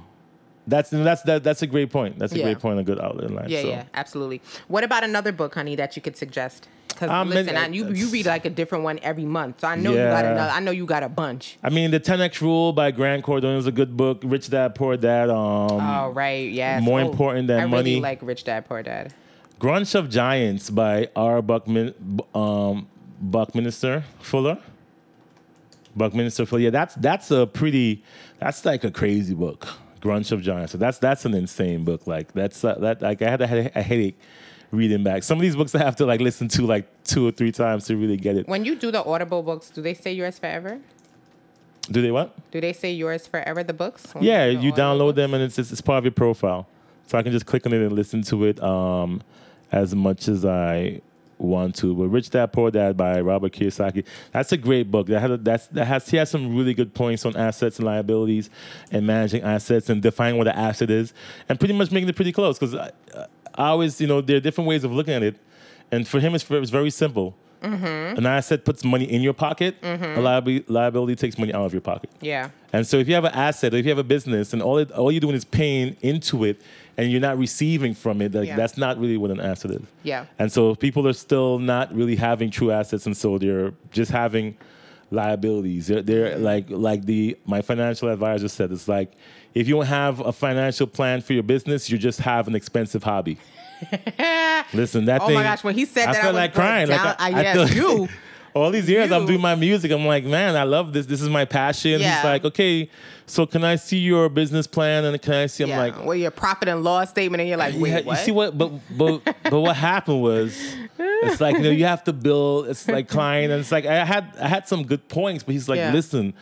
that's that's that, that's a great point. That's a Yeah. great point. A good outlet in life. Yeah, so. yeah, absolutely. What about another book, honey, that you could suggest? Because Um, listen, man, I, you you read like a different one every month, so I know you got another. I know you got a bunch. I mean, the 10x Rule by Grant Cardone is a good book. Rich Dad Poor Dad. Um, Oh right, yes. more Oh, important than I money. really like Rich Dad Poor Dad. Grunch of Giants by R. Buckmin, um, Buckminster Fuller. Buckminster Fuller. Yeah, that's that's a pretty. That's like a crazy book. Grunch of Giants. So that's that's an insane book. Like that's uh, that. Like I had a, a headache reading back. Some of these books I have to like listen to like two or three times to really get it. When you do the Audible books, do they say yours forever? Do they what? Do they say yours forever? The books? Yeah, do you download them and it's, it's it's part of your profile. So I can just click on it and listen to it um, as much as I want to. But Rich Dad Poor Dad by Robert Kiyosaki. That's a great book. That has a, that's that has he has some really good points on assets and liabilities and managing assets and defining what an asset is and pretty much making it pretty close because I, I always you know there are different ways of looking at it. And for him, it's, it's very simple. Mm-hmm. An asset puts money in your pocket. A liability, liability takes money out of your pocket. Yeah. And so if you have an asset, if you have a business, and all it, all you're doing is paying into it, and you're not receiving from it, like Yeah. that's not really what an asset is. Yeah. And so people are still not really having true assets, and so they're just having liabilities. They're, they're like like the my financial advisor said. It's like if you don't have a financial plan for your business, you just have an expensive hobby. <laughs> Listen, that Oh thing. Oh my gosh, when he said I that, I felt like crying. down- like I, I- I feel- you. <laughs> all these years I'm doing my music. I'm like, man, I love this. This is my passion. Yeah. He's like, okay, so can I see your business plan? And can I see? I'm yeah. like, well, your profit and loss statement, and you're like, wait, yeah, what? you see what? But but but what happened was, it's like you know you have to build. It's like client, and it's like I had I had some good points, but he's like, Yeah. listen,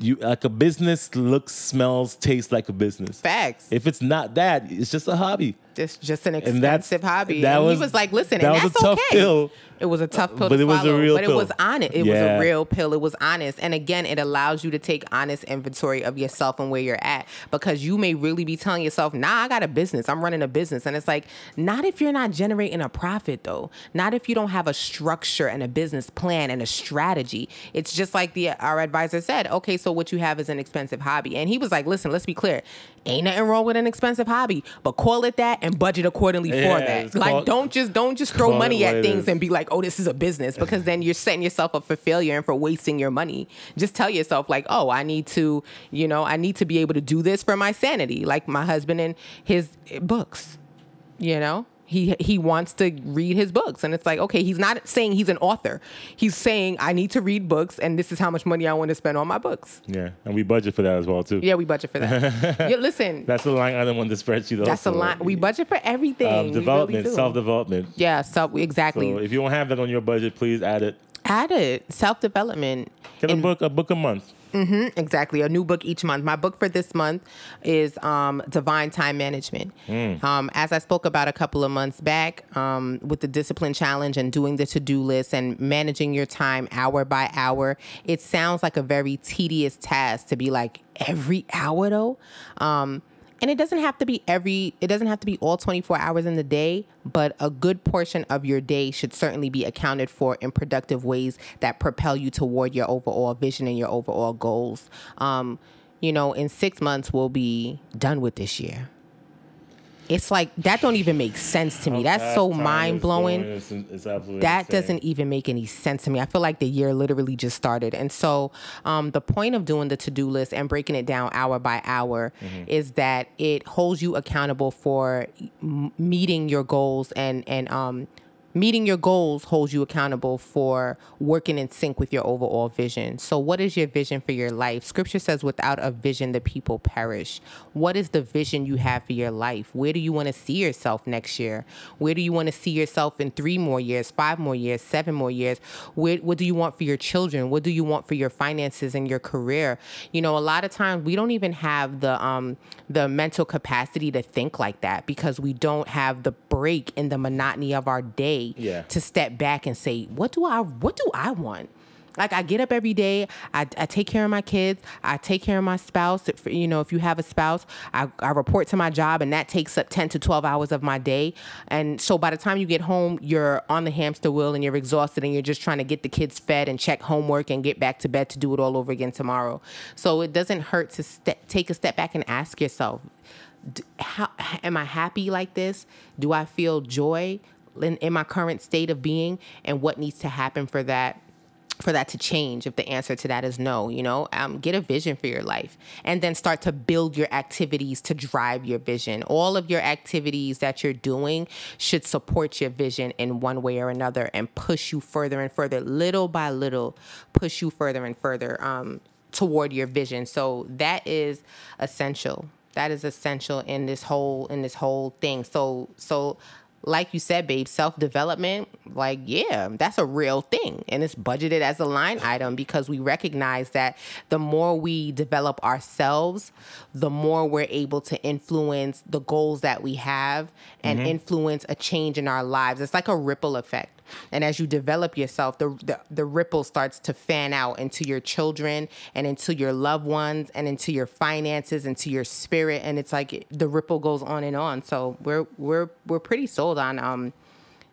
you like a business looks, smells, tastes like a business. Facts. If it's not that, it's just a hobby. Just just an And expensive hobby. that and was- he was like, listen, that and was that's a tough okay. pill. It was a tough pill But to it was a swallow, real but it was honest. It was a real pill. It was honest. And again, it allows you to take honest inventory of yourself and where you're at because you may really be telling yourself, "Nah, I got a business. I'm running a business." And it's like, not if you're not generating a profit though. Not if you don't have a structure and a business plan and a strategy. It's just like the our advisor said, "Okay, so what you have is an expensive hobby." And he was like, "Listen, let's be clear. Ain't nothing wrong with an expensive hobby, but call it that and budget accordingly for that. Like called- don't just don't just throw money at things and be like, oh, this is a business, because then you're setting yourself up for failure and for wasting your money. Just tell yourself, like, oh, I need to, you know, I need to be able to do this for my sanity, like my husband and his books, you know? He, he wants to read his books. And it's like okay he's not saying he's an author. He's saying i need to read books and this is how much money i want to spend on my books. Yeah, and we budget for that as well too. yeah we budget for that. <laughs> Yeah, listen. That's a line item on the spreadsheet. that's a line. We budget for everything. Um, We really development, self development. yeah so exactly. So if you don't have that on your budget, please add it. add it. Self-development. Get a And- book, a book a month. Exactly. A new book each month. My book for this month is um, divine time management. Um, as i spoke about a couple of months back um, with the discipline challenge and doing the to-do list and managing your time hour by hour it sounds like a very tedious task to be like every hour though. Um, and it doesn't have to be every it doesn't have to be all 24 hours in the day but a good portion of your day should certainly be accounted for in productive ways that propel you toward your overall vision and your overall goals. Um, you know in six months we'll be done with this year it's like that don't even make sense to me that's so mind blowing It's, it's that insane. doesn't even make any sense to me. I feel like the year literally just started. And so, um, the point of doing the to do list and breaking it down hour by hour Mm-hmm. is that it holds you accountable for m- meeting your goals and and um, meeting your goals holds you accountable for working in sync with your overall vision. So, what is your vision for your life? Scripture says, without a vision, the people perish. What is the vision you have for your life? Where do you want to see yourself next year? Where do you want to see yourself in three more years, five more years, seven more years? Where, what do you want for your children? What do you want for your finances and your career? You know, a lot of times we don't even have the um, the mental capacity to think like that because we don't have the break in the monotony of our day Yeah. to step back and say, what do I what do I want? Like I get up every day, I, I take care of my kids, I take care of my spouse. If, you know, if you have a spouse, I, I report to my job, and that takes up ten to twelve hours of my day. And so by the time you get home, you're on the hamster wheel and you're exhausted, and you're just trying to get the kids fed and check homework and get back to bed to do it all over again tomorrow. So it doesn't hurt to take a step back and ask yourself, d- how am I happy like this? Do I feel joy in, in my current state of being? And what needs to happen for that? For that to change, if the answer to that is no, you know, um, get a vision for your life and then start to build your activities to drive your vision. All of your activities that you're doing should support your vision in one way or another and push you further and further, little by little, push you further and further um, toward your vision. So that is essential. That is essential in this whole in this whole thing. So so like you said, babe, self development, like, yeah, that's a real thing. And it's budgeted as a line item because we recognize that the more we develop ourselves, the more we're able to influence the goals that we have and mm-hmm. influence a change in our lives. It's like a ripple effect. And as you develop yourself, the, the the ripple starts to fan out into your children and into your loved ones and into your finances, and into your spirit, and it's like the ripple goes on and on. So we're we're we're pretty sold on um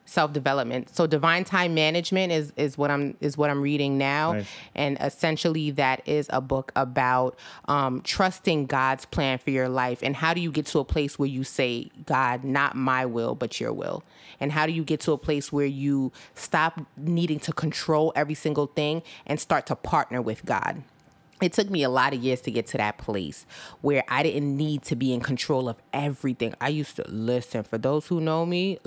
self development. So divine time management is is what I'm is what I'm reading now, Nice. and essentially that is a book about um, trusting God's plan for your life and how do you get to a place where you say, God, not my will but your will, and how do you get to a place where you stop needing to control every single thing and start to partner with God it took me a lot of years to get to that place where I didn't need to be in control of everything. I used to listen. For those who know me,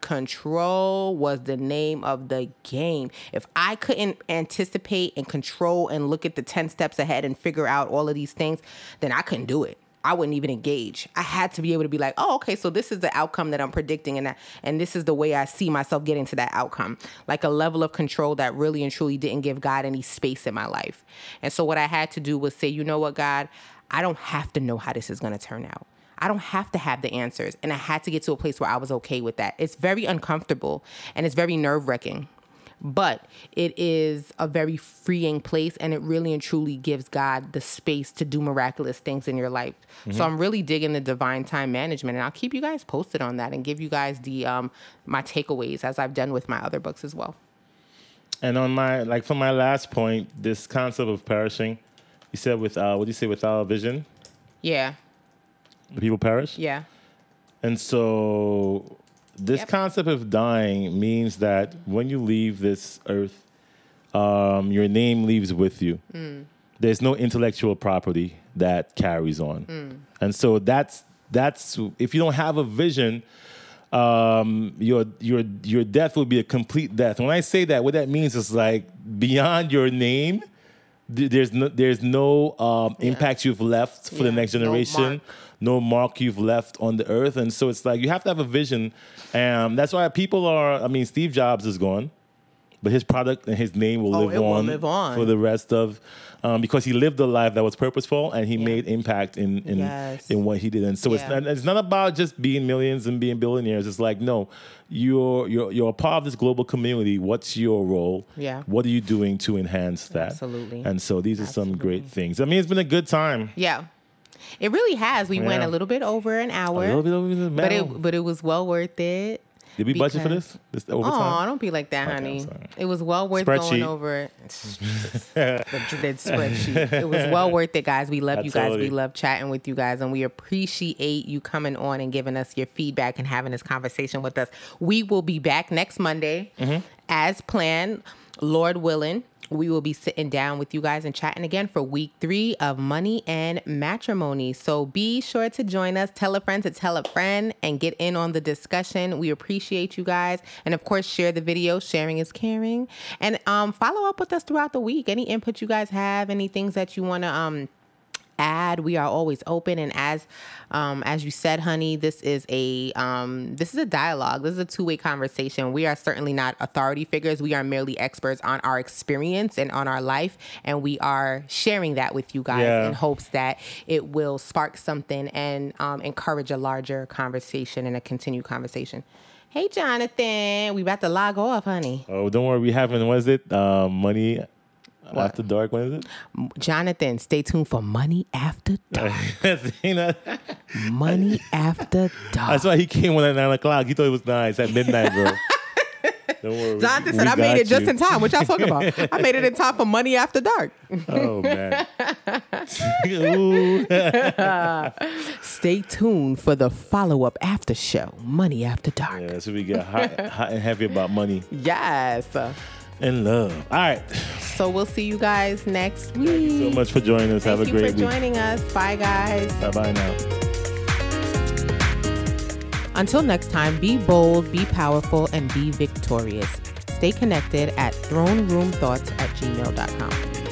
control was the name of the game. If I couldn't anticipate and control and look at the 10 steps ahead and figure out all of these things, then I couldn't do it. I wouldn't even engage. I had to be able to be like, oh, okay, so this is the outcome that I'm predicting, and that, and this is the way I see myself getting to that outcome. Like a level of control that really and truly didn't give God any space in my life. And so what I had to do was say, you know what, God, I don't have to know how this is going to turn out. I don't have to have the answers, and I had to get to a place where I was okay with that. It's very uncomfortable and it's very nerve wracking but it is a very freeing place and it really and truly gives God the space to do miraculous things in your life. So I'm really digging the divine time management and I'll keep you guys posted on that and give you guys the um my takeaways as I've done with my other books as well. And on my like for my last point, this concept of perishing, you said with uh, what do you say without a vision, Yeah. the people perish. Yeah. And so this Yep. concept of dying means that when you leave this earth, um, your name leaves with you. There's no intellectual property that carries on. And so that's that's if you don't have a vision, um, your your your death will be a complete death. When I say that, what that means is like beyond your name, th- there's no there's no um, impact you've left for the next generation. mark. No mark you've left on the earth, and so it's like you have to have a vision, and that's why people are. I mean, Steve Jobs is gone, but his product and his name will Oh, live it will on live on. for the rest of, um, because he lived a life that was purposeful and he made impact in in, Yes. in what he did. And so it's not, it's not about just being millions and being billionaires. It's like no, you're you're you're a part of this global community. What's your role? Yeah. What are you doing to enhance that? Absolutely. And so these are some great things. I mean, it's been a good time. Yeah. It really has. We went a little bit over an hour. A little bit over but it but it was well worth it. Did we budget for because- this? This Oh, don't be like that, Okay, honey. It was well worth going over it. <laughs> the spreadsheet. It was well worth it, guys. We love you guys. We love chatting with you guys, and we appreciate you coming on and giving us your feedback and having this conversation with us. We will be back next Monday, Mm-hmm. as planned, Lord willing. We will be sitting down with you guys and chatting again for week three of Money and Matrimony. So be sure to join us. Tell a friend to tell a friend and get in on the discussion. We appreciate you guys. And of course, share the video. Sharing is caring. And um, follow up with us throughout the week. Any input you guys have, any things that you want to um, add we are always open and as um as you said honey this is a um this is a dialogue this is a two-way conversation we are certainly not authority figures we are merely experts on our experience and on our life and we are sharing that with you guys Yeah. in hopes that it will spark something and um, encourage a larger conversation and a continued conversation hey jonathan we about to log off honey Oh, don't worry. We haven't. What is it? Uh, money after dark. When is it? jonathan stay tuned for money after <laughs> dark? You money after dark That's why he came on at nine o'clock. He thought it was nice at midnight, bro. <laughs> Don't worry. Jonathan we said, I made it just in time. What y'all talking about? I made it in time for money after dark. Oh man. <laughs> Stay tuned for the follow up after show, Money After Dark. Yeah, so we get hot, hot and heavy about money Yes. And love. All right. <sighs> So we'll see you guys next week. Thank you so much for joining us. Thank Have a you great for joining us. Bye, guys. Bye bye now. Until next time, be bold, be powerful, and be victorious. Stay connected at throneroomthoughts at gmail.com.